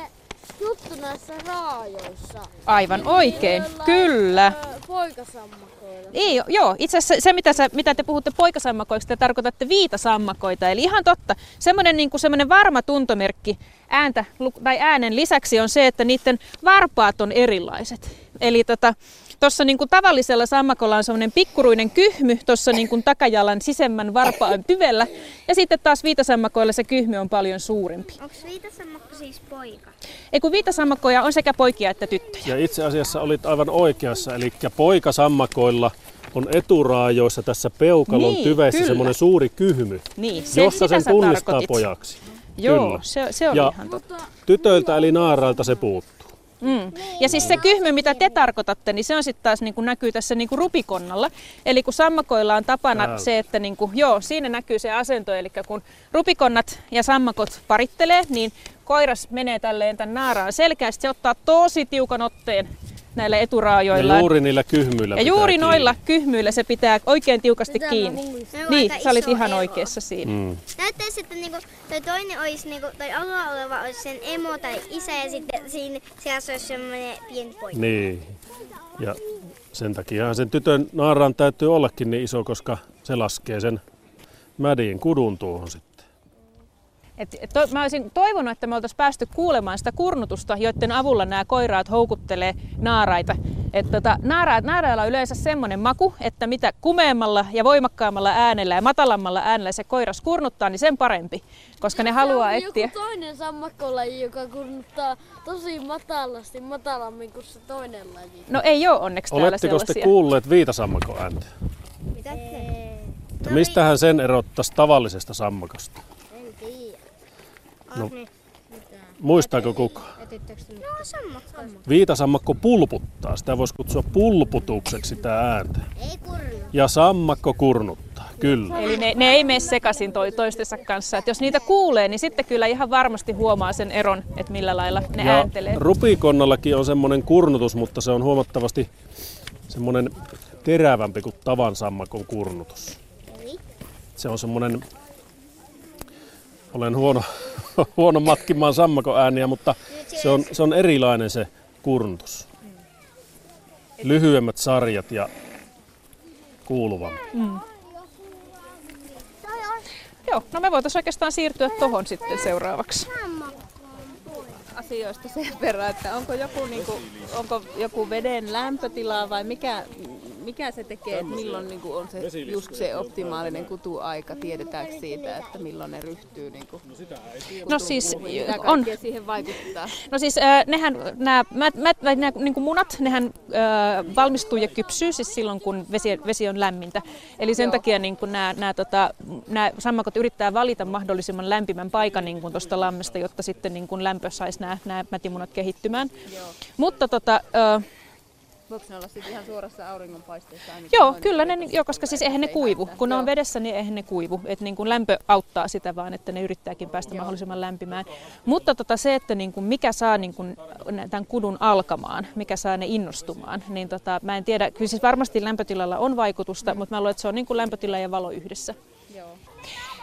juttu näissä raajoissa. Aivan oikein, Joilla- kyllä. Poikasammakoilla. Ei, joo, itse asiassa se, mitä, sä, mitä te puhutte poikasammakoista, te tarkoitatte viitasammakoita. Eli ihan totta, semmoinen, niin kuin semmoinen varma tuntomerkki ääntä, tai äänen lisäksi on se, että niiden varpaat on erilaiset. Eli tota, tuossa niin kuin tavallisella sammakolla on semmoinen pikkuruinen kyhmy tuossa niin kuin takajalan sisemmän varpaan tyvellä. Ja sitten taas viitasammakoilla se kyhmy on paljon suurempi. Onko viitasammakko siis poika? Ei kun viitasammakkoja on sekä poikia että tyttöjä. Ja itse asiassa olit aivan oikeassa, eli poikasammakoilla on eturaajoissa tässä peukalon Niin, tyvessä semmoinen suuri kyhmy, Niin, se, jossa sen tunnistaa tarkoitit. pojaksi. Joo, Kyllä. se, se on Ja ihan totta. tytöiltä eli naarailta se puuttuu. Mm. Ja siis se kyhmy, mitä te tarkoitatte, niin se on sitten taas niin kuin näkyy tässä niin kuin rupikonnalla. Eli kun sammakoilla on tapana Täällä. se, että niin kuin, joo, siinä näkyy se asento, eli kun rupikonnat ja sammakot parittelee, niin koiras menee tälleen tämän naaraan selkeästi, se ottaa tosi tiukan otteen näillä eturaajoilla. Ja juuri niillä kyhmyillä Ja juuri kiinni. noilla kyhmyillä se pitää oikein tiukasti Mitä kiinni. Niin, sä olit ihan ero. oikeassa siinä. Mm. Näyttäisi, että niinku, toi toinen olisi, niinku, toi alla oleva olisi sen emo tai isä ja sitten siinä seassa olisi semmoinen pieni poika. Niin. Ja sen takia sen tytön naaraan täytyy ollakin niin iso, koska se laskee sen mädin kudun tuohon sitten. Et, et to, mä olisin toivonut, että me oltaisiin päästy kuulemaan sitä kurnutusta, joiden avulla nämä koiraat houkuttelee naaraita. Et tota, naara, naarailla on yleensä semmoinen maku, että mitä kumeemmalla ja voimakkaammalla äänellä ja matalammalla äänellä se koiras kurnuttaa, niin sen parempi. Koska ne haluaa etsiä. joku toinen sammakkolaji, joka kurnuttaa tosi matalasti, matalammin kuin se toinen laji. No ei ole onneksi täällä Oletteko te kuulleet viitasammakon ääntä? Mitä Mistähän sen erottaisi tavallisesta sammakosta? No, muistaako kuka? No, sammakko. Viitasammakko pulputtaa. Sitä voisi kutsua pulputukseksi sitä ääntä. Ja sammakko kurnuttaa, kyllä. Eli ne, ne ei mene sekaisin toi, toistensa kanssa. Et jos niitä kuulee, niin sitten kyllä ihan varmasti huomaa sen eron, että millä lailla ne ja ääntelee. rupikonnallakin on semmoinen kurnutus, mutta se on huomattavasti semmoinen terävämpi kuin tavan sammakon kurnutus. Se on semmoinen, olen huono huono matkimaan sammakon ääniä, mutta se on, se on erilainen se kurnutus. Lyhyemmät sarjat ja kuuluvampi. Mm. Joo, no me voitaisiin oikeastaan siirtyä tuohon sitten seuraavaksi asioista sen verran, että onko joku, niin kuin, onko joku veden lämpötila vai mikä, mikä se tekee, että milloin niin kuin on se, just se optimaalinen kutuaika, tiedetäänkö siitä, että milloin ne ryhtyy niin kuin No siis on. siihen vaikuttaa? No siis äh, nehän, nämä, mä, mä, nämä niin kuin munat, nehän äh, valmistuu ja kypsyy siis silloin, kun vesi, vesi on lämmintä. Eli sen Joo. takia niin kuin nämä, nämä, tota, nämä sammakot yrittää valita mahdollisimman lämpimän paikan niin kuin tuosta lammesta, jotta sitten niin kuin lämpö saisi nämä, nämä mätimunat kehittymään. Joo. Mutta tota, äh, Voiko ne olla sitten ihan suorassa auringonpaisteessa? Joo, kyllä ne, joo, koska siis eihän ne kuivu. Kun ne on vedessä, niin eihän ne kuivu. Et niin kuin lämpö auttaa sitä vaan, että ne yrittääkin päästä joo. mahdollisimman lämpimään. Mutta tota se, että niin kuin mikä saa niin kuin tämän kudun alkamaan, mikä saa ne innostumaan, niin tota, mä en tiedä. Kyllä siis varmasti lämpötilalla on vaikutusta, mm. mutta mä luulen, että se on niin kuin lämpötila ja valo yhdessä. Joo.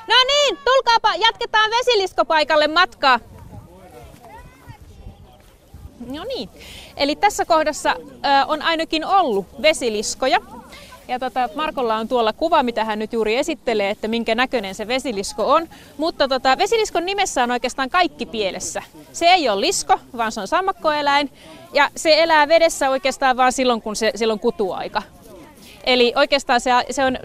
No niin, tulkaapa, jatketaan vesiliskopaikalle matkaa. No niin. Eli tässä kohdassa ö, on ainakin ollut vesiliskoja. Ja tota, Markolla on tuolla kuva, mitä hän nyt juuri esittelee, että minkä näköinen se vesilisko on. Mutta tota, vesiliskon nimessä on oikeastaan kaikki pielessä. Se ei ole lisko, vaan se on sammakkoeläin. Ja se elää vedessä oikeastaan vain silloin, kun se, silloin kutuaika. Eli oikeastaan se, se on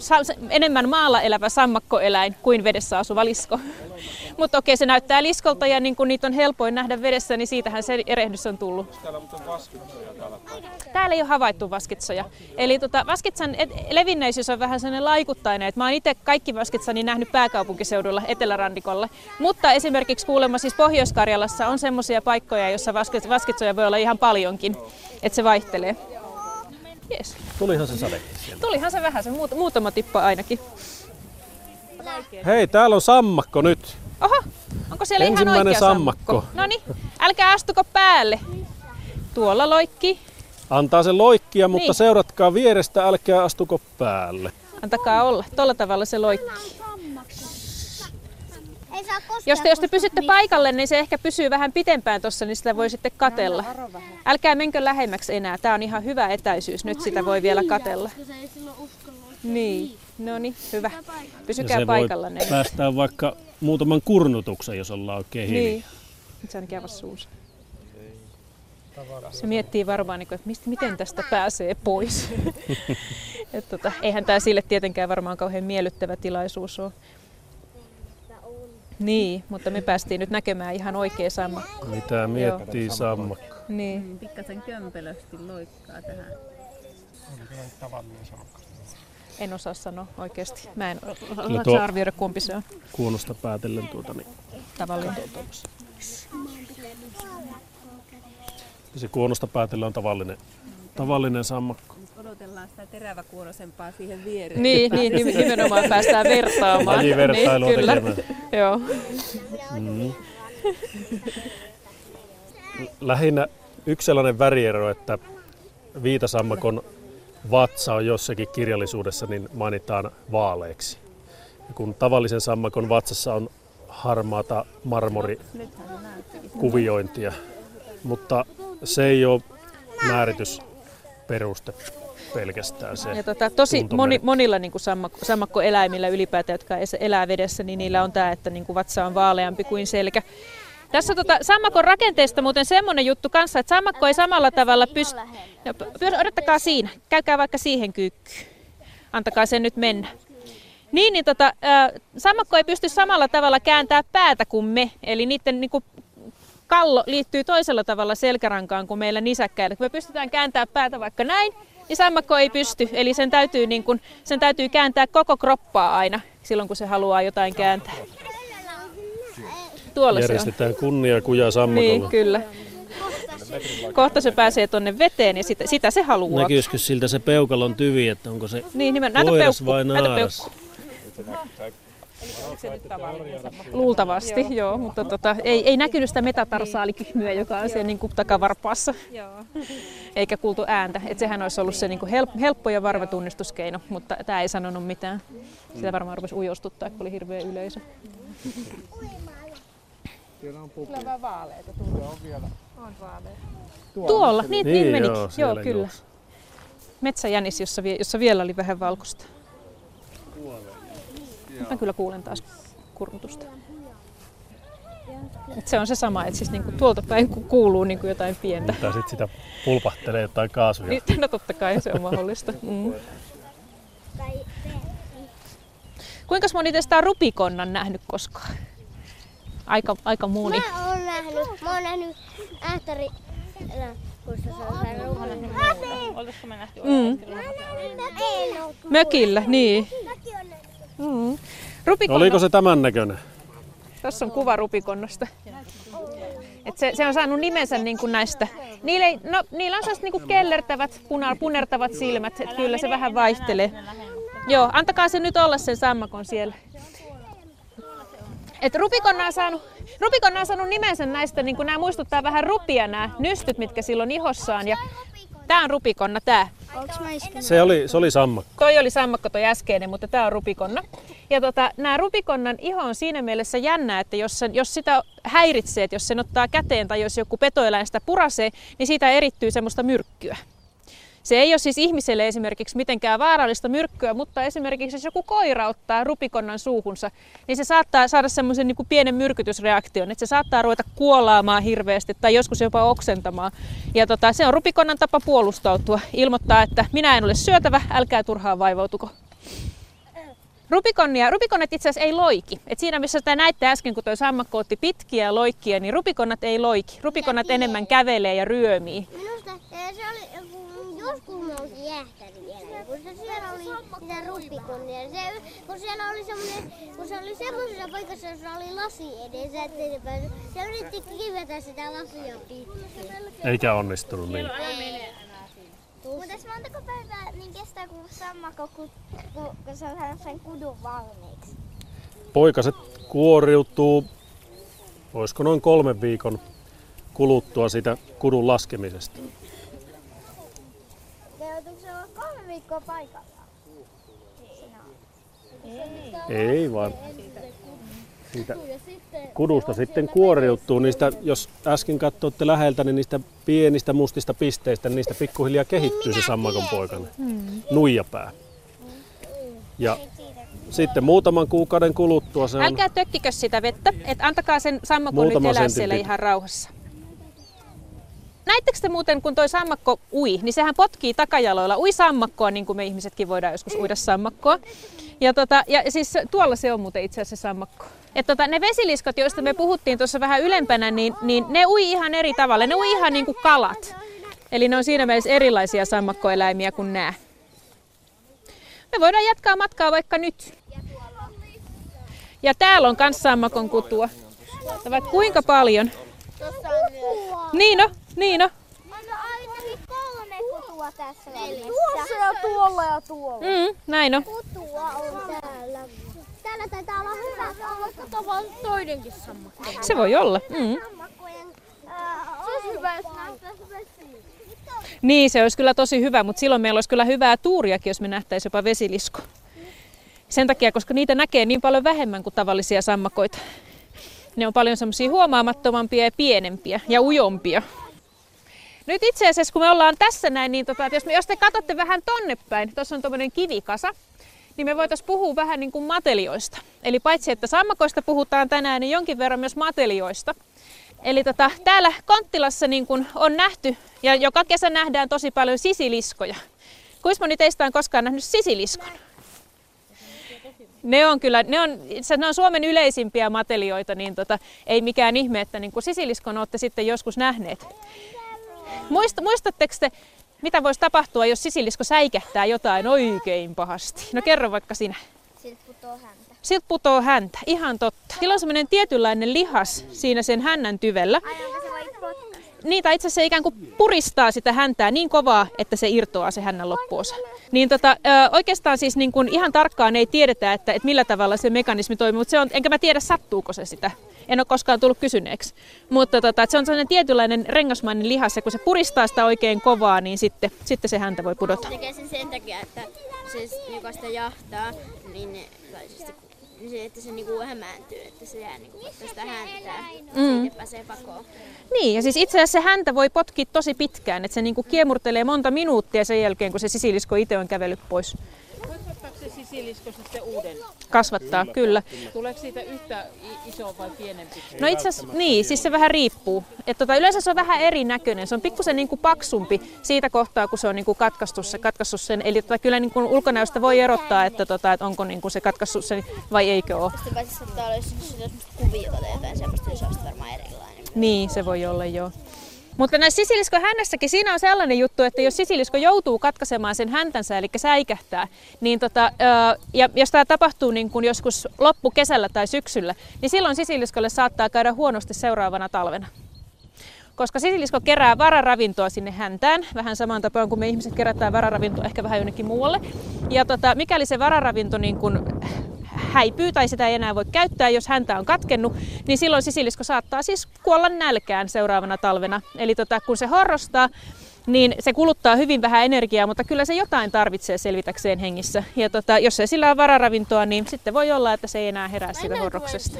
enemmän maalla elävä sammakkoeläin kuin vedessä asuva lisko. Mutta okei, se näyttää liskolta ja niin kun niitä on helpoin nähdä vedessä, niin siitähän se erehdys on tullut. Täällä ei ole havaittu vaskitsoja. Eli tota, vaskitsan levinneisyys on vähän sellainen laikuttainen. Et mä oon itse kaikki vaskitsani nähnyt pääkaupunkiseudulla etelärannikolla. Mutta esimerkiksi kuulemma siis Pohjois-Karjalassa on semmoisia paikkoja, joissa vaskitsoja voi olla ihan paljonkin. Että se vaihtelee. Yes. Tulihan se sade Tulihan se vähän, se muutama tippa ainakin. Hei, täällä on sammakko nyt. Oho, onko siellä Ensimmäinen ihan oikea sammakko? sammakko? No niin, älkää astuko päälle. Tuolla loikki. Antaa se loikkia, mutta niin. seuratkaa vierestä, älkää astuko päälle. Antakaa olla, tuolla tavalla se loikki. Ei saa jos te, jos te pysytte paikalle, niin se ehkä pysyy vähän pitempään tuossa, niin sitä voi sitten katella. Älkää menkö lähemmäksi enää. Tämä on ihan hyvä etäisyys. Nyt sitä voi vielä katella. Niin, no niin, hyvä. Pysykää paikalla. Voi päästään vaikka muutaman kurnutuksen, jos ollaan oikein hiljaa. Niin. Se on ikävä suus. Se miettii varmaan, niin että mistä, miten tästä pääsee pois. Et tota, eihän tämä sille tietenkään varmaan kauhean miellyttävä tilaisuus ole. Niin, mutta me päästiin nyt näkemään ihan oikea sammakko. Mitä miettii Joo. sammakko? Niin. Mm, pikkasen kömpelösti loikkaa tähän. En osaa sanoa oikeasti. Mä en osaa arvioida kumpi se on. Kuunosta päätellen tuota niin. Tavallinen. Se kuonosta päätellä on tavallinen, tavallinen sammakko. Odotellaan sitä teräväkuonosempaa siihen viereen. Niin, niin nimenomaan päästään vertaamaan. Lajivertailua niin, kyllä. tekemään. Joo. Mm. Lähinnä yksi sellainen väriero, että viitasammakon vatsa on jossakin kirjallisuudessa, niin mainitaan vaaleeksi. Ja kun tavallisen sammakon vatsassa on harmaata marmorikuviointia, mutta se ei ole määritysperuste pelkästään se. Ja tota, tosi moni, monilla niin kuin sammakko, sammakkoeläimillä ylipäätään, jotka elää vedessä, niin niillä on tämä, että niin kuin vatsa on vaaleampi kuin selkä. Tässä tota, sammakon rakenteesta muuten semmoinen juttu kanssa, että sammakko ei samalla tavalla pysty... No, odottakaa siinä, käykää vaikka siihen kyykkyyn. Antakaa sen nyt mennä. Niin, niin tota, äh, sammakko ei pysty samalla tavalla kääntää päätä kuin me. Eli niiden niin kuin, kallo liittyy toisella tavalla selkärankaan kuin meillä nisäkkäillä. Kun me pystytään kääntämään päätä vaikka näin, niin sammakko ei pysty. Eli sen täytyy, niin kuin, sen täytyy kääntää koko kroppaa aina silloin, kun se haluaa jotain kääntää. Tuolla Järjestetään kunnia kuja sammakolle. Niin, kyllä. Kohta se pääsee tuonne veteen ja sitä, sitä se haluaa. Näkyisikö siltä se peukalon tyvi, että onko se niin, nimen, koiras vai naaras? Luultavasti, joo, joo mutta tota, ei, ei näkynyt sitä metatarsaalikihmyä, joka on siellä niin kuin takavarpaassa, eikä kuultu ääntä. Et sehän olisi ollut se niin kuin helppo ja varma tunnistuskeino, mutta tämä ei sanonut mitään. Sitä varmaan rupesi ujostuttaa, kun oli hirveä yleisö. Siellä on pupi. Kyllä vähän vaaleita tuolla. on vielä. On vaaleita. Tuolla, tuolla. niin, niin, niin menikin. Joo, joo kyllä. Juoksi. Metsäjänis, jossa, jossa vielä oli vähän valkoista. Mä kyllä kuulen taas kurmutusta. Et se on se sama, että siis niinku tuolta päin kuuluu niinku jotain pientä. Tai sitten sitä pulpahtelee jotain kaasuja. Niin, no totta kai se on mahdollista. Mm. Kuinka moni teistä on rupikonnan nähnyt koskaan? Aika, aika moni. Mä oon nähnyt. Mä oon nähnyt ähtäri... Kun se on me nähty mm. Mökillä, niin. Mm. Rupikonna... Oliko se tämän näköinen? Tässä on kuva rupikonnasta. Et se, se on saanut nimensä niin kuin näistä. Niillä, ei, no, niillä on sellaiset niin kuin kellertävät, punar, punertavat silmät. Et kyllä se vähän vaihtelee. Joo, antakaa se nyt olla sen sammakon siellä. Et rupikonna on saanut, rupikonna on saanut nimensä näistä, niin kuin nämä muistuttaa vähän rupia nämä nystyt, mitkä silloin ihossaan. Ja Tämä on rupikonna, tämä. Se oli, se oli sammakko. Toi oli sammakko toi äskeinen, mutta tämä on rupikonna. Ja tota, nämä rupikonnan iho on siinä mielessä jännä, että jos, sen, jos sitä häiritsee, että jos sen ottaa käteen tai jos joku petoeläin sitä purasee, niin siitä erittyy semmoista myrkkyä. Se ei ole siis ihmiselle esimerkiksi mitenkään vaarallista myrkkyä, mutta esimerkiksi jos joku koira ottaa rupikonnan suuhunsa, niin se saattaa saada semmoisen niin pienen myrkytysreaktion, että se saattaa ruveta kuolaamaan hirveästi tai joskus jopa oksentamaan. Ja tota, se on rupikonnan tapa puolustautua, ilmoittaa, että minä en ole syötävä, älkää turhaan vaivautuko. Rupikonnia, rupikonnat itse asiassa ei loiki. Et siinä missä sitä näitte äsken, kun tuo sammakko otti pitkiä loikkia, niin rupikonnat ei loiki. Rupikonnat enemmän kävelee ja ryömii. Minusta se oli jäähtänyt vielä, kun se siellä oli niitä rupikonnia. Se, kun siellä oli semmoinen, kun se oli semmoisessa paikassa, jossa oli lasi edessä, ettei se pääse. Se yritti kivetä sitä lasia pitkin. Eikä onnistunut niin. Mutta montako päivää niin kestää, kun sammakko, kun, kun, kun se on saanut sen kudun valmiiksi? Poikaset kuoriutuu, olisiko noin kolmen viikon kuluttua siitä kudun laskemisesta viikkoa paikalla? Ei vaan. Siitä kudusta sitten kuoriutuu niistä, jos äsken katsoitte läheltä, niin niistä pienistä mustista pisteistä, niin niistä pikkuhiljaa kehittyy se sammakon poikainen. Hmm. Nuijapää. Ja sitten muutaman kuukauden kuluttua se on... Älkää tökkikö sitä vettä, että antakaa sen sammakon nyt elää siellä ihan rauhassa. Näittekö te muuten, kun toi sammakko ui, niin sehän potkii takajaloilla. Ui sammakkoa, niin kuin me ihmisetkin voidaan joskus uida sammakkoa. Ja, tota, ja siis tuolla se on muuten itse asiassa sammakko. Et tota, ne vesiliskat, joista me puhuttiin tuossa vähän ylempänä, niin, niin ne ui ihan eri tavalla. Ne ui ihan niin kuin kalat. Eli ne on siinä mielessä erilaisia sammakkoeläimiä kuin nämä. Me voidaan jatkaa matkaa vaikka nyt. Ja täällä on myös sammakon kutua. Kuinka paljon? Niin no, niin no. kutua tässä Tuossa ja tuolla ja tuolla. Mm, näin on. Kutua on täällä. Täällä taitaa olla hyvä Kato vaan toinenkin sammakko. Se voi olla. Mm. Se olisi hyvä, jos nähtäisi vesi. Niin, se olisi kyllä tosi hyvä, mutta silloin meillä olisi kyllä hyvää tuuriakin, jos me nähtäisiin jopa vesilisko. Sen takia, koska niitä näkee niin paljon vähemmän kuin tavallisia sammakoita. Ne on paljon semmoisia huomaamattomampia ja pienempiä ja ujompia. Nyt itse asiassa, kun me ollaan tässä näin, niin tota, jos, me, jos te katsotte vähän tonne päin, tuossa on tuommoinen kivikasa, niin me voitaisiin puhua vähän niin kuin matelioista. Eli paitsi, että sammakoista puhutaan tänään, niin jonkin verran myös matelioista. Eli tota, täällä Konttilassa niin kun on nähty, ja joka kesä nähdään tosi paljon sisiliskoja. Kuinka moni teistä on koskaan nähnyt sisiliskon? Ne on kyllä, ne on, se- ne on Suomen yleisimpiä matelioita, niin tota, ei mikään ihme, että niin kuin sisiliskon olette sitten joskus nähneet. Muista, muistatteko te, mitä voisi tapahtua, jos sisilisko säikähtää jotain oikein pahasti? No kerro vaikka sinä. Siltä putoo häntä. Siltä putoo häntä, ihan totta. Sillä on semmoinen tietynlainen lihas siinä sen hännän tyvellä. Aina se voi potkaista. Niitä itse asiassa ikään kuin puristaa sitä häntää niin kovaa, että se irtoaa se hännän loppuosa. Niin tota, oikeastaan siis niin kuin ihan tarkkaan ei tiedetä, että, että millä tavalla se mekanismi toimii, mutta se on, enkä mä tiedä sattuuko se sitä. En ole koskaan tullut kysyneeksi. Mutta tota, se on sellainen tietynlainen rengasmainen lihas, ja kun se puristaa sitä oikein kovaa, niin sitten, sitten se häntä voi pudota. tekee sen sen takia, että se, joka sitä jahtaa, niin siis se, että se niinku hämääntyy, että se jää niinku katsoa sitä häntää, Mm. siitä pääsee pakoon. Niin, ja siis itse asiassa se häntä voi potkia tosi pitkään, että se niinku kiemurtelee monta minuuttia sen jälkeen, kun se sisilisko itse on kävellyt pois. Kasvattaako se sisilisko sitten uuden? Kasvattaa, kyllä. Tuleeko siitä yhtä iso vai pienempi? No itse asiassa, niin, siis se vähän riippuu. Et tota, yleensä se on vähän erinäköinen. Se on pikkusen niin kuin paksumpi siitä kohtaa, kun se on niin kuin katkaissut, se, katkaissut sen. Eli tota, kyllä niin kuin ulkonäöstä voi erottaa, että, tota, että onko niin kuin se katkaissut sen vai eikö ole. Sitten paitsi saattaa olla jos semmoista kuviota tai jotain semmoista, niin se on varmaan erilainen. Niin, se voi olla joo. Mutta näissä sisiliskon hännässäkin siinä on sellainen juttu, että jos sisilisko joutuu katkaisemaan sen häntänsä, eli säikähtää, niin tota, ja jos tämä tapahtuu niin kuin joskus loppukesällä tai syksyllä, niin silloin sisiliskolle saattaa käydä huonosti seuraavana talvena. Koska sisilisko kerää vararavintoa sinne häntään, vähän samaan tapaan kuin me ihmiset kerätään vararavintoa ehkä vähän jonnekin muualle. Ja tota, mikäli se vararavinto niin kun häipyy tai sitä ei enää voi käyttää, jos häntä on katkennut, niin silloin sisilisko saattaa siis kuolla nälkään seuraavana talvena. Eli tota, kun se horrostaa, niin se kuluttaa hyvin vähän energiaa, mutta kyllä se jotain tarvitsee selvitäkseen hengissä. Ja tota, jos ei sillä ole vararavintoa, niin sitten voi olla, että se ei enää herää siitä horroksesta.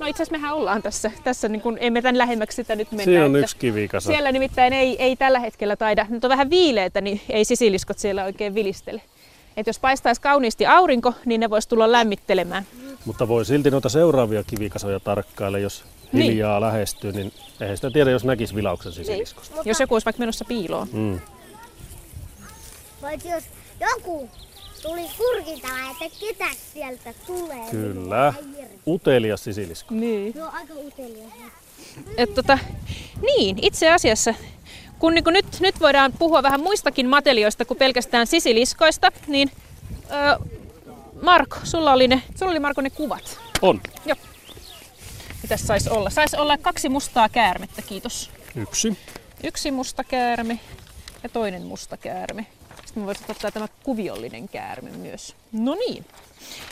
No itse asiassa mehän ollaan tässä, tässä niin kuin, emme tämän lähemmäksi sitä nyt mennä. Siinä on yksi kivikasa. Siellä nimittäin ei, ei tällä hetkellä taida, nyt on vähän viileitä, niin ei sisiliskot siellä oikein vilistele. Et jos paistaisi kauniisti aurinko, niin ne voisi tulla lämmittelemään. Mutta voi silti noita seuraavia kivikasoja tarkkailla, jos Niin. hiljaa lähestyy, niin eihän sitä tiedä, jos näkisi vilauksen sisiliskosta. Jos joku olisi vaikka menossa piiloon. Mm. Paitsi jos joku tuli kurkintamaan, että ketä sieltä tulee. Kyllä. Utelias sisilisko. Niin. On aika utelias. Et tota, niin, itse asiassa, kun niin nyt, nyt voidaan puhua vähän muistakin matelioista kuin pelkästään sisiliskoista, niin ö, Marko, sulla oli, ne, sulla oli Marko ne kuvat. On. Joo. Mitäs saisi olla? Saisi olla kaksi mustaa käärmettä, kiitos. Yksi. Yksi musta käärme ja toinen musta käärme. Sitten me voitaisiin ottaa tämä kuviollinen käärme myös. No niin.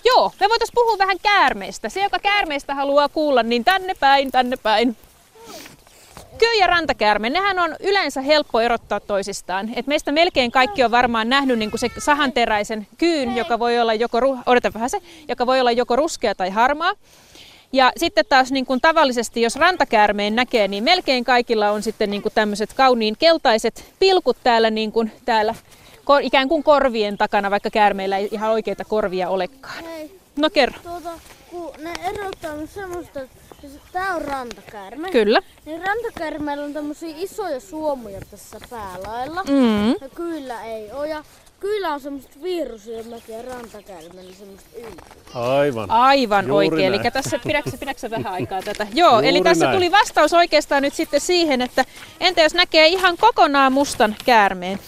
Joo, me voitaisiin puhua vähän käärmeistä. Se, joka käärmeistä haluaa kuulla, niin tänne päin, tänne päin. Köy- ja rantakäärme, nehän on yleensä helppo erottaa toisistaan. Et meistä melkein kaikki on varmaan nähnyt niin se sahanteräisen kyyn, joka voi olla joko, odota vähän se, joka voi olla joko ruskea tai harmaa. Ja sitten taas niin kuin tavallisesti, jos rantakäärmeen näkee, niin melkein kaikilla on sitten niin kuin tämmöiset kauniin keltaiset pilkut täällä, niin kuin täällä ikään kuin korvien takana, vaikka käärmeillä ei ihan oikeita korvia olekaan. No kerro. tuota, kun ne erottaa nyt semmoista, että tää on rantakäärme. Kyllä. Niin rantakäärmeellä on tämmöisiä isoja suomuja tässä päälailla. Mm. Ja kyllä ei oo. Ja kyllä on semmoista virusilmäkin ja rantakäärmeellä semmoista ympäri. Aivan. Aivan Juuri oikein. näin. Eli tässä pidäksä, pidäksä vähän aikaa tätä? Joo, eli Juuri tässä näin. tuli vastaus oikeastaan nyt sitten siihen, että entä jos näkee ihan kokonaan mustan käärmeen?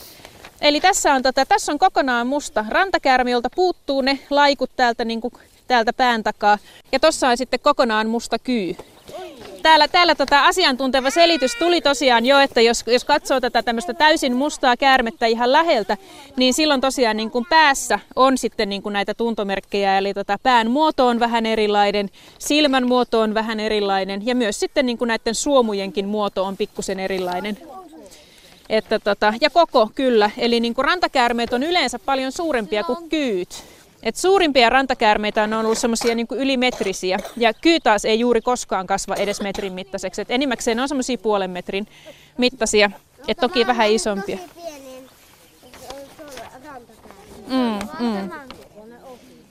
Eli tässä on, tota, tässä on kokonaan musta rantakäärme, jolta puuttuu ne laikut täältä, niin kuin, täältä pään takaa. Ja tossa on sitten kokonaan musta kyy. täällä, täällä tota asiantunteva selitys tuli tosiaan jo, että jos, jos katsoo tätä tämmöistä täysin mustaa käärmettä ihan läheltä, niin silloin tosiaan niin kuin päässä on sitten niin kuin näitä tuntomerkkejä, eli tota pään muoto on vähän erilainen, silmän muoto on vähän erilainen ja myös sitten niin kuin näiden suomujenkin muoto on pikkusen erilainen. Että tota, ja koko kyllä, eli niin kuin rantakäärmeet on yleensä paljon suurempia kuin kyyt. Et suurimpia rantakäärmeitä on ollut semmoisia niin ylimetrisiä ja kyy taas ei juuri koskaan kasva edes metrin mittaiseksi. Et enimmäkseen ne on semmoisia puolen metrin mittaisia, et toki vähän isompia. Mm, mm.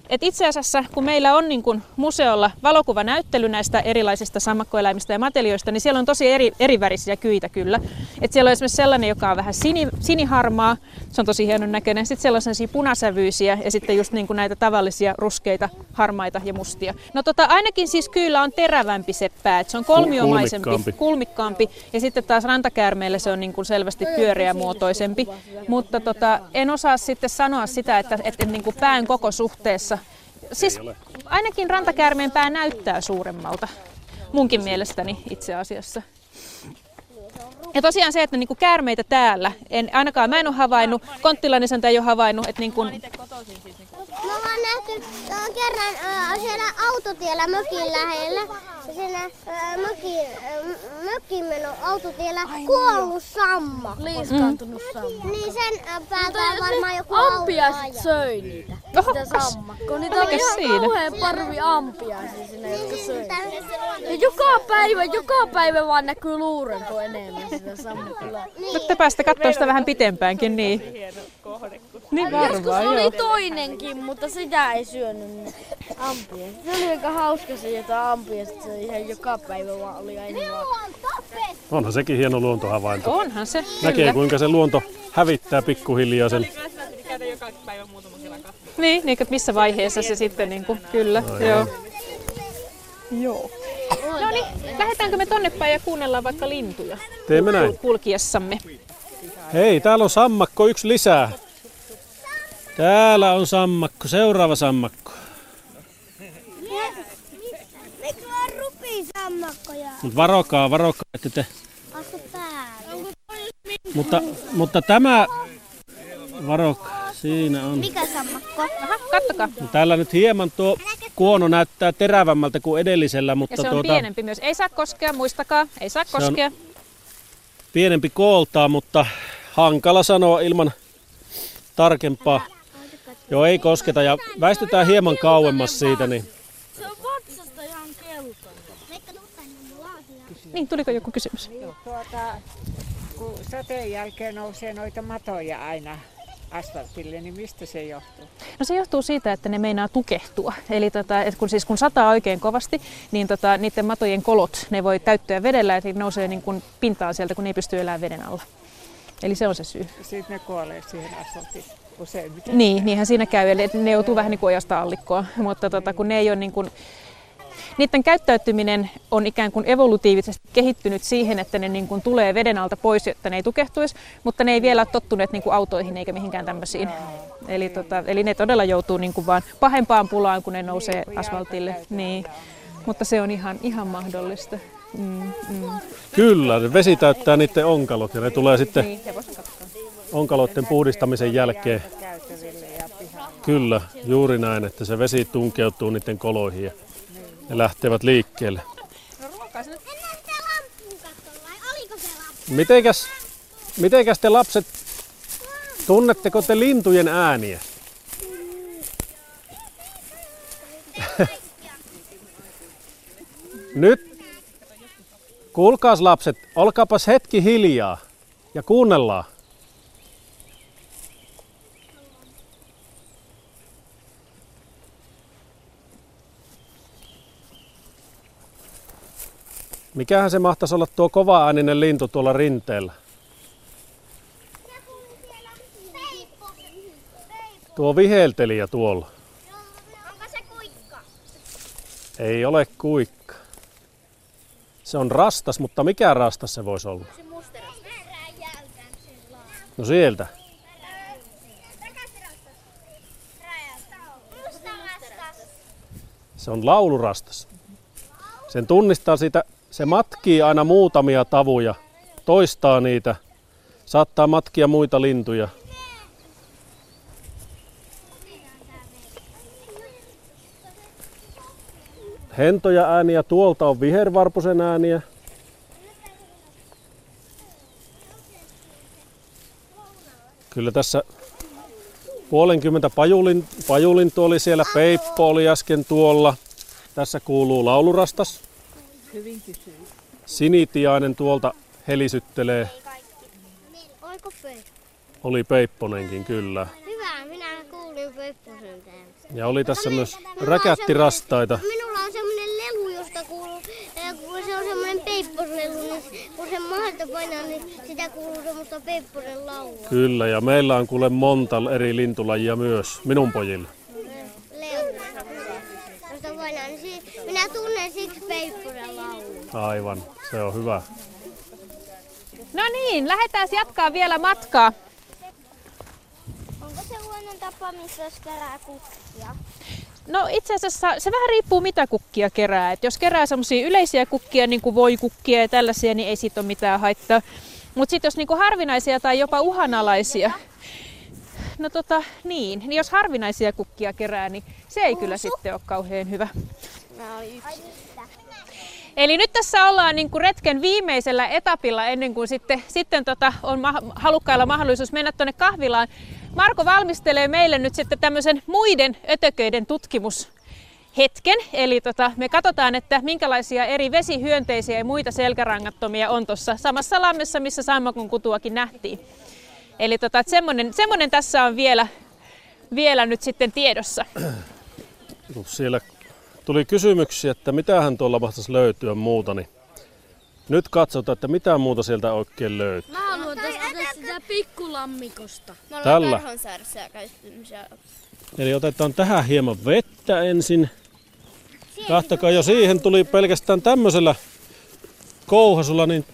Et itse asiassa, kun meillä on niin kun museolla valokuvanäyttely näistä erilaisista sammakkoeläimistä ja matelioista, niin siellä on tosi eri, erivärisiä kyitä kyllä. Et siellä on esimerkiksi sellainen, joka on vähän sini, siniharmaa, se on tosi hienon näköinen. Sitten siellä on sellaisia punasävyisiä ja sitten just niin kuin näitä tavallisia ruskeita, harmaita ja mustia. No tota, ainakin siis kyllä on terävämpi se pää, että se on kolmiomaisempi, kulmikkaampi. kulmikkaampi. Ja sitten taas rantakäärmeelle se on niin kuin selvästi pyöreämuotoisempi. Mutta tota, en osaa sitten sanoa sitä, että, että niin kuin pään koko suhteessa Siis ainakin rantakäärmeen pää näyttää suuremmalta, munkin mielestäni itse asiassa. Ja tosiaan se, että niinku käärmeitä täällä, en, ainakaan mä en ole havainnut, Konttilainen ei ole havainnut, että niinku, Me ollaan nähty äh, kerran äh, siellä autotiellä mökin lähellä. Siinä äh, mökin, äh, mökin meno autotiellä Ai kuollut samma. Liiskaantunut mm. samma. Niin sen äh, päältä on varmaan joku Ampiaiset söi niitä. Oho, sitä sammakkoa. Niitä oli ihan siinä? kauhean parvi ampiaisia sinne, jotka söi. Ja joka päivä, joka päivä vaan näkyy luurenko enemmän sitä sammakkoa. Niin. Mutta päästä katsoa sitä vähän pitempäänkin, niin. Niin varmaan, Joskus oli toinenkin, mutta sitä ei syönyt ampia. Se oli aika hauska se, jota ampia, se ihan joka päivä vaan oli aina vaan. Onhan sekin hieno luontohavainto. Onhan se. Näkee kyllä. kuinka se luonto hävittää pikkuhiljaa sen. Niin, niin että missä vaiheessa se sitten, niin kuin, kyllä, no, joo. Joo. No niin, lähdetäänkö me tonne päin ja kuunnellaan vaikka lintuja? Teemme näin. Kulkiessamme. Hei, täällä on sammakko yksi lisää. Täällä on sammakko, seuraava sammakko. Mutta varokaa, varokaa, että te... Mutta, mutta tämä... Varokaa, siinä on. Mikä sammakko? Aha, kattokaa. Täällä nyt hieman tuo kuono näyttää terävämmältä kuin edellisellä, mutta ja se on tuota, pienempi myös. Ei saa koskea, muistakaa, ei saa koskea. Pienempi kooltaa, mutta hankala sanoa ilman tarkempaa. Joo, ei kosketa ja väistytään hieman kauemmas siitä. Niin... Se on vatsasta ihan keltainen. Niin, tuliko joku kysymys? Joo, tuota, kun sateen jälkeen nousee noita matoja aina asfaltille, niin mistä se johtuu? No se johtuu siitä, että ne meinaa tukehtua. Eli tota, että kun, siis kun sataa oikein kovasti, niin tota, niiden matojen kolot, ne voi täyttyä vedellä, että nousee niin kuin pintaan sieltä, kun ne ei pysty elämään veden alla. Eli se on se syy. Sitten ne kuolee siihen asfalttiin usein. Niin, niinhän siinä käy. Eli ne joutuu vähän niin kuin ojasta allikkoa. Mutta tota, kun ne ei ole niin kuin, niiden käyttäytyminen on ikään kuin evolutiivisesti kehittynyt siihen, että ne niin kuin tulee veden alta pois, jotta ne ei tukehtuisi, mutta ne ei vielä ole tottuneet niin kuin autoihin eikä mihinkään tämmöisiin. Eli, tota, eli ne todella joutuu niin kuin vaan pahempaan pulaan, kun ne nousee asfaltille. Niin. Mutta se on ihan, ihan mahdollista. Mm, mm. Kyllä, vesi täyttää niiden onkalot ja ne tulee sitten niin, onkaloiden puhdistamisen jälkeen. Kyllä, juuri näin, että se vesi tunkeutuu niiden koloihin ja ne lähtevät liikkeelle. Mitenkäs, mitenkäs te lapset, tunnetteko te lintujen ääniä? Nyt, kuulkaas lapset, olkaapas hetki hiljaa ja kuunnellaan. Mikähän se mahtaisi olla tuo kova-ääninen lintu tuolla rinteellä? Tuo viheltelijä tuolla. Onko se kuikka? Ei ole kuikka. Se on rastas, mutta mikä rastas se voisi olla? Se No sieltä. Se on laulurastas. Sen tunnistaa siitä se matkii aina muutamia tavuja, toistaa niitä, saattaa matkia muita lintuja. Hentoja ääniä, tuolta on vihervarpusen ääniä. Kyllä tässä puolenkymmentä pajulin, pajulintu oli siellä, peippo oli äsken tuolla. Tässä kuuluu laulurastas. Hyvin kysyy. Sinitiainen tuolta helisyttelee. Oliko Peippo? Oli Peipponenkin, kyllä. Hyvä, minä kuulin Peipposen täällä. Ja oli tässä myös räkättirastaita. Minulla on semmonen lelu, josta kuuluu, kun se on semmonen peipposlelu, niin kun se mahalta painaa, niin sitä kuuluu semmoista peipposen laulua. Kyllä, ja meillä on kuule monta eri lintulajia myös, minun pojilla. Lelu. Painaa, niin si- minä tunnen siksi peipposen laulun. Aivan, se on hyvä. No niin, lähdetään jatkaa vielä matkaa. Onko se huono tapa, missä jos kerää kukkia? No itse asiassa se vähän riippuu mitä kukkia kerää. Et jos kerää semmoisia yleisiä kukkia, niin kuin voikukkia ja tällaisia, niin ei siitä ole mitään haittaa. Mutta sitten jos niinku harvinaisia tai jopa uhanalaisia, no tota niin, niin jos harvinaisia kukkia kerää, niin se ei kyllä sitten ole kauhean hyvä. Mä oon yksi. Eli nyt tässä ollaan niin kuin retken viimeisellä etapilla ennen kuin sitten, sitten tota on ma- halukkailla mahdollisuus mennä tuonne kahvilaan. Marko valmistelee meille nyt sitten tämmöisen muiden ötököiden tutkimushetken. Eli tota, me katsotaan, että minkälaisia eri vesihyönteisiä ja muita selkärangattomia on tuossa samassa lammessa, missä sammakon kutuakin nähtiin. Eli tota, että semmonen, semmonen tässä on vielä, vielä nyt sitten tiedossa. Kun siellä tuli kysymyksiä, että mitähän tuolla mahtaisi löytyä muuta, niin nyt katsotaan, että mitä muuta sieltä oikein löytyy. Mä haluan tästä sitä pikkulammikosta. Tällä. Eli otetaan tähän hieman vettä ensin. Kahtakaa jo siihen tuli pelkästään tämmöisellä kouhasulla, niin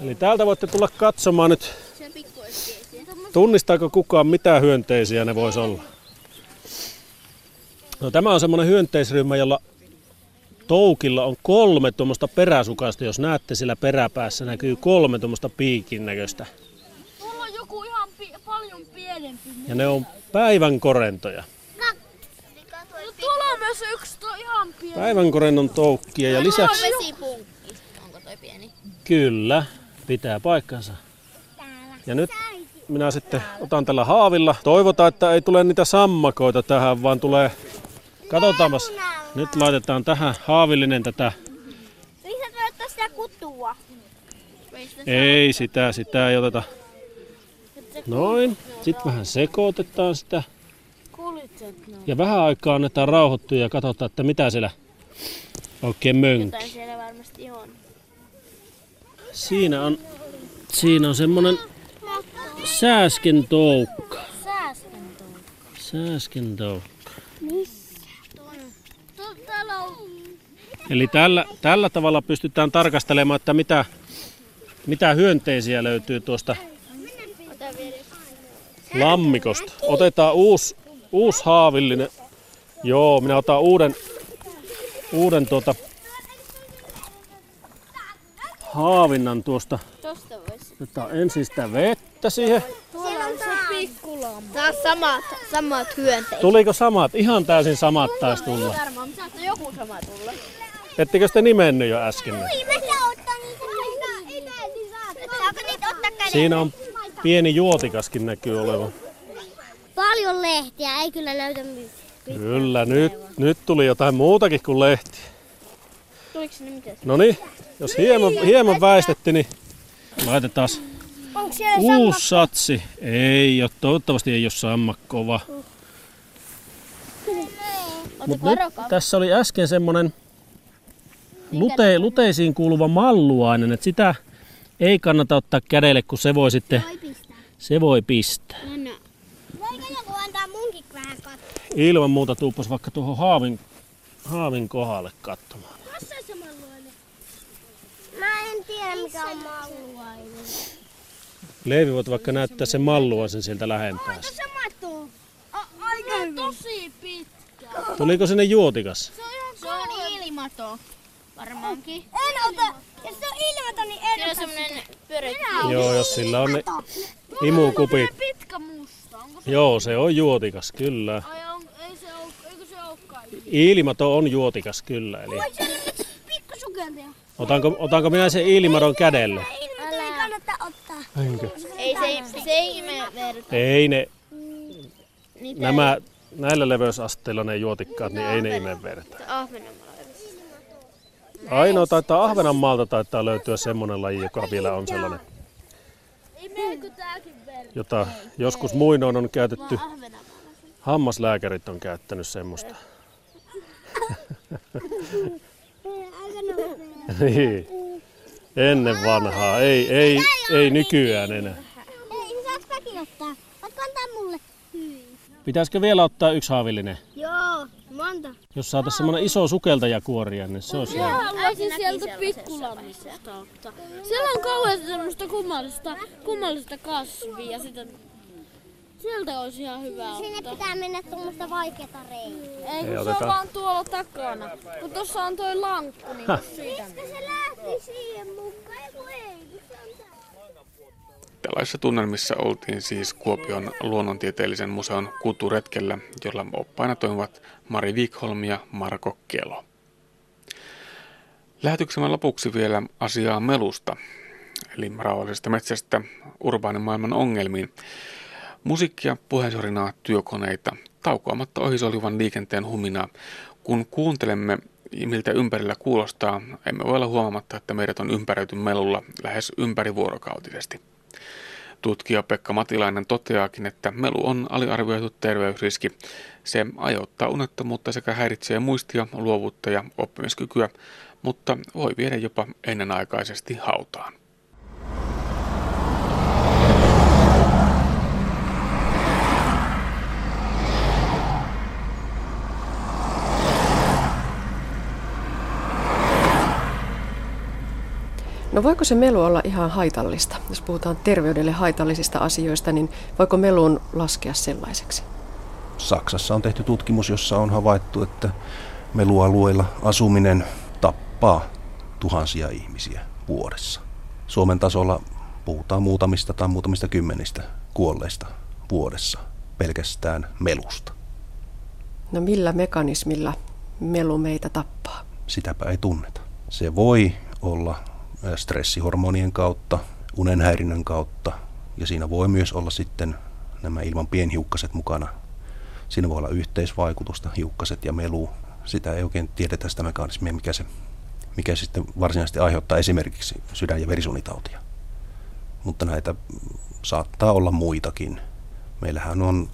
Eli täältä voitte tulla katsomaan nyt, tunnistaako kukaan mitä hyönteisiä ne voisi olla. No, tämä on semmoinen hyönteisryhmä, jolla toukilla on kolme tuommoista peräsukasta. Jos näette sillä peräpäässä näkyy kolme tuommoista piikin näköistä. Mulla on joku ihan pi- paljon pienempi. Ja ne on päivän korentoja. No, tuolla on myös yksi tuo ihan pieni. Päivän korennon toukkia ja lisäksi... Vesipunkki. Kyllä, pitää paikkansa. Ja nyt minä sitten otan tällä haavilla. Toivotaan, että ei tule niitä sammakoita tähän, vaan tulee... Katsotaanpas. Nyt laitetaan tähän haavillinen tätä. Ottaa sitä kutua. Ei sitä, sitä ei oteta. Noin. Sitten vähän sekoitetaan sitä. Ja vähän aikaa annetaan rauhoittua ja katsotaan, että mitä siellä oikein mönkii. Jotain siellä varmasti on. Siinä on, siinä on semmonen sääsken toukka. Sääsken toukka. Missä? Eli tällä, tällä tavalla pystytään tarkastelemaan, että mitä, mitä hyönteisiä löytyy tuosta lammikosta. Otetaan uusi, uusi haavillinen. Joo, minä otan uuden, uuden tuota, haavinnan tuosta. Tosta voisi. Otetaan ensin sitä vettä siihen. Tuolla on se pikkulamma. Taas samat, samat hyönteiset. Tuliko samat? Ihan täysin samat taisi tulla. Varmaan, mutta saattaa joku sama tulla. Ettekö te nimennyt jo äsken? Ihmeessä ottaa niitä niitä. Saako niitä ottaa kädellä? Siinä on pieni juotikaskin näkyy olevan. Paljon lehtiä, ei kyllä näytä mitään. Kyllä, nyt, nyt tuli jotain muutakin kuin lehti. Tuliko sinne mitään? No niin, jos hieman, hieman väistetti, niin laitetaan Onko siellä uusi satsi. Ei ole, toivottavasti ei ole sammakkova. Mutta nyt tässä oli äsken semmonen lute, luteisiin kuuluva malluainen, että sitä ei kannata ottaa kädelle, kun se voi sitten, se voi pistää. Anna. Voiko joku antaa munkin vähän katsoa? Ilman muuta tuuppas vaikka tuohon haavin, haavin kohdalle katsomaan. Missä se malluainen? Mä en tiedä mikä on malluainen. Leivi voit vaikka näyttää sen malluaisen sieltä lähempää. Se matuu. Aika tosi pitkä. Tuliko sinne juotikas? Se on ihan Se on ilmato. Varmaankin. En ota. Jos se on ilmaton, niin en on semmonen. Joo, jos sillä on ne imukupit. Pitkä musta. Onko se? Joo, se on juotikas, kyllä. Ai on, ei se ole, eikö se olekaan? Iilimato on juotikas, kyllä. Eli Voi siellä nyt pikkusukeltaja. Otanko, otanko minä sen iilimadon kädelle? Ilmaton ei kannata ottaa. Enkö? Ei se, se ei verta. Ei ne, Niitä nämä, näillä leveysasteilla ne juotikkaat, niin ei ne ime verta. Ainoa taitaa Ahvenanmaalta taitaa löytyä semmoinen laji, joka vielä on sellainen, jota joskus muinoin on käytetty. Hammaslääkärit on käyttänyt semmoista. niin. Ennen vanhaa, ei, ei, ei nykyään enää. Ei, mäkin ottaa? Voitko antaa mulle? Pitäisikö vielä ottaa yksi haavillinen? Joo, monta. Jos saataisiin semmoinen iso sukeltajakuoria, niin se olisi hyvä. haluaisin sieltä pikkulammista ottaa. Siellä on kauheasti semmoista kummallista, kummallista kasvia. Sitä... Sieltä olisi ihan hyvä Sinne ottaa. pitää mennä tuommoista vaikeata reikää. Ei, kun Ei, se on vaan tuolla takana. Kun tossa on toi lankku, niin siitä Mistä se lähti siihen mukaan? Ei kun ei, kun se on täällä. Tällaisissa tunnelmissa oltiin siis Kuopion luonnontieteellisen museon kuturetkellä, jolla oppaina toimivat Mari Wikholm ja Marko Kelo. Lähetyksemme lopuksi vielä asiaa melusta, eli rauhallisesta metsästä urbaanin maailman ongelmiin. Musiikkia, puheensorinaa, työkoneita, taukoamatta ohisolivan liikenteen huminaa. Kun kuuntelemme, miltä ympärillä kuulostaa, emme voi olla huomaamatta, että meidät on ympäröity melulla lähes ympärivuorokautisesti. Tutkija Pekka Matilainen toteaakin, että melu on aliarvioitu terveysriski. Se aiheuttaa unettomuutta sekä häiritsee muistia, luovuutta ja oppimiskykyä, mutta voi viedä jopa ennenaikaisesti hautaan. No voiko se melu olla ihan haitallista? Jos puhutaan terveydelle haitallisista asioista, niin voiko meluun laskea sellaiseksi? Saksassa on tehty tutkimus, jossa on havaittu, että melualueilla asuminen tappaa tuhansia ihmisiä vuodessa. Suomen tasolla puhutaan muutamista tai muutamista kymmenistä kuolleista vuodessa pelkästään melusta. No millä mekanismilla melu meitä tappaa? Sitäpä ei tunneta. Se voi olla stressihormonien kautta, unenhäirinnän kautta ja siinä voi myös olla sitten nämä ilman pienhiukkaset mukana. Siinä voi olla yhteisvaikutusta, hiukkaset ja melu. Sitä ei oikein tiedetä sitä mekanismia, mikä se mikä sitten varsinaisesti aiheuttaa esimerkiksi sydän- ja verisuonitautia. Mutta näitä saattaa olla muitakin. Meillähän on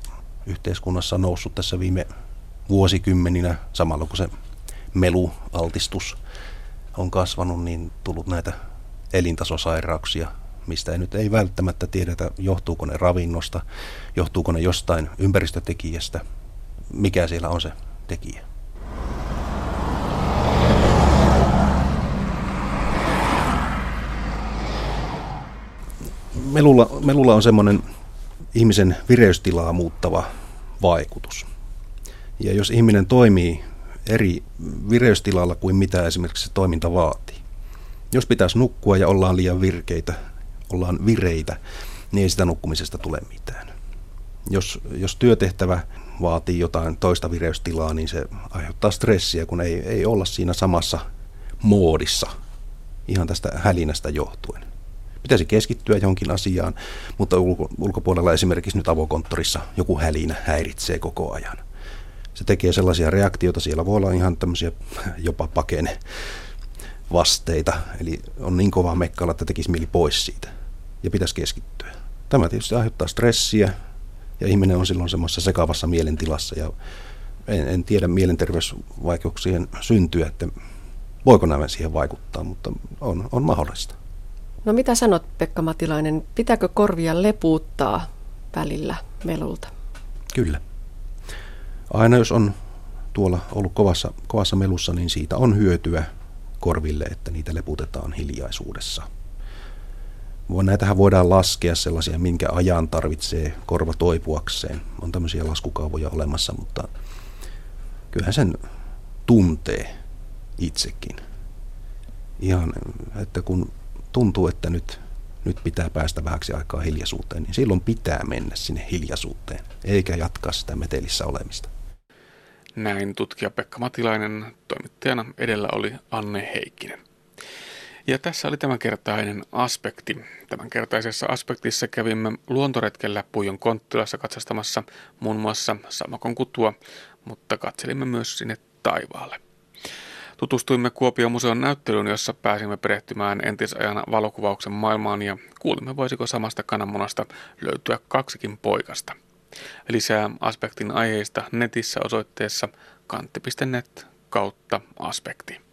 yhteiskunnassa noussut tässä viime vuosikymmeninä, samalla kun se melualtistus on kasvanut, niin tullut näitä elintasosairauksia, mistä ei nyt ei välttämättä tiedetä, johtuuko ne ravinnosta, johtuuko ne jostain ympäristötekijästä, mikä siellä on se tekijä. Melulla, melulla on semmoinen ihmisen vireystilaa muuttava vaikutus. Ja jos ihminen toimii eri vireystilalla kuin mitä esimerkiksi se toiminta vaatii. Jos pitäisi nukkua ja ollaan liian virkeitä, ollaan vireitä, niin ei sitä nukkumisesta tule mitään. Jos, jos työtehtävä vaatii jotain toista vireystilaa, niin se aiheuttaa stressiä, kun ei, ei olla siinä samassa moodissa ihan tästä hälinästä johtuen. Pitäisi keskittyä johonkin asiaan, mutta ulko, ulkopuolella esimerkiksi nyt avokonttorissa joku hälinä häiritsee koko ajan. Se tekee sellaisia reaktioita, siellä voi olla ihan tämmöisiä jopa pakene vasteita, eli on niin kova mekkala, että tekisi mieli pois siitä ja pitäisi keskittyä. Tämä tietysti aiheuttaa stressiä ja ihminen on silloin semmoisessa sekavassa mielentilassa ja en, en tiedä mielenterveysvaikeuksien syntyä, että voiko nämä siihen vaikuttaa, mutta on, on mahdollista. No mitä sanot Pekka Matilainen, pitääkö korvia lepuuttaa välillä melulta? Kyllä. Aina jos on tuolla ollut kovassa, kovassa melussa, niin siitä on hyötyä korville, että niitä leputetaan hiljaisuudessa. Näitähän voidaan laskea sellaisia, minkä ajan tarvitsee korva toipuakseen. On tämmöisiä laskukaavoja olemassa, mutta kyllähän sen tuntee itsekin. ihan, että kun tuntuu, että nyt, nyt pitää päästä vähäksi aikaa hiljaisuuteen, niin silloin pitää mennä sinne hiljaisuuteen, eikä jatkaa sitä metelissä olemista. Näin tutkija Pekka Matilainen, toimittajana edellä oli Anne Heikkinen. Ja tässä oli tämänkertainen aspekti. Tämänkertaisessa aspektissa kävimme luontoretkellä Puijon konttilassa katsastamassa muun muassa Samakon kutua, mutta katselimme myös sinne taivaalle. Tutustuimme Kuopion museon näyttelyyn, jossa pääsimme perehtymään entisajan valokuvauksen maailmaan ja kuulimme, voisiko samasta kananmunasta löytyä kaksikin poikasta. Lisää aspektin aiheista netissä osoitteessa kantti.net kautta aspekti.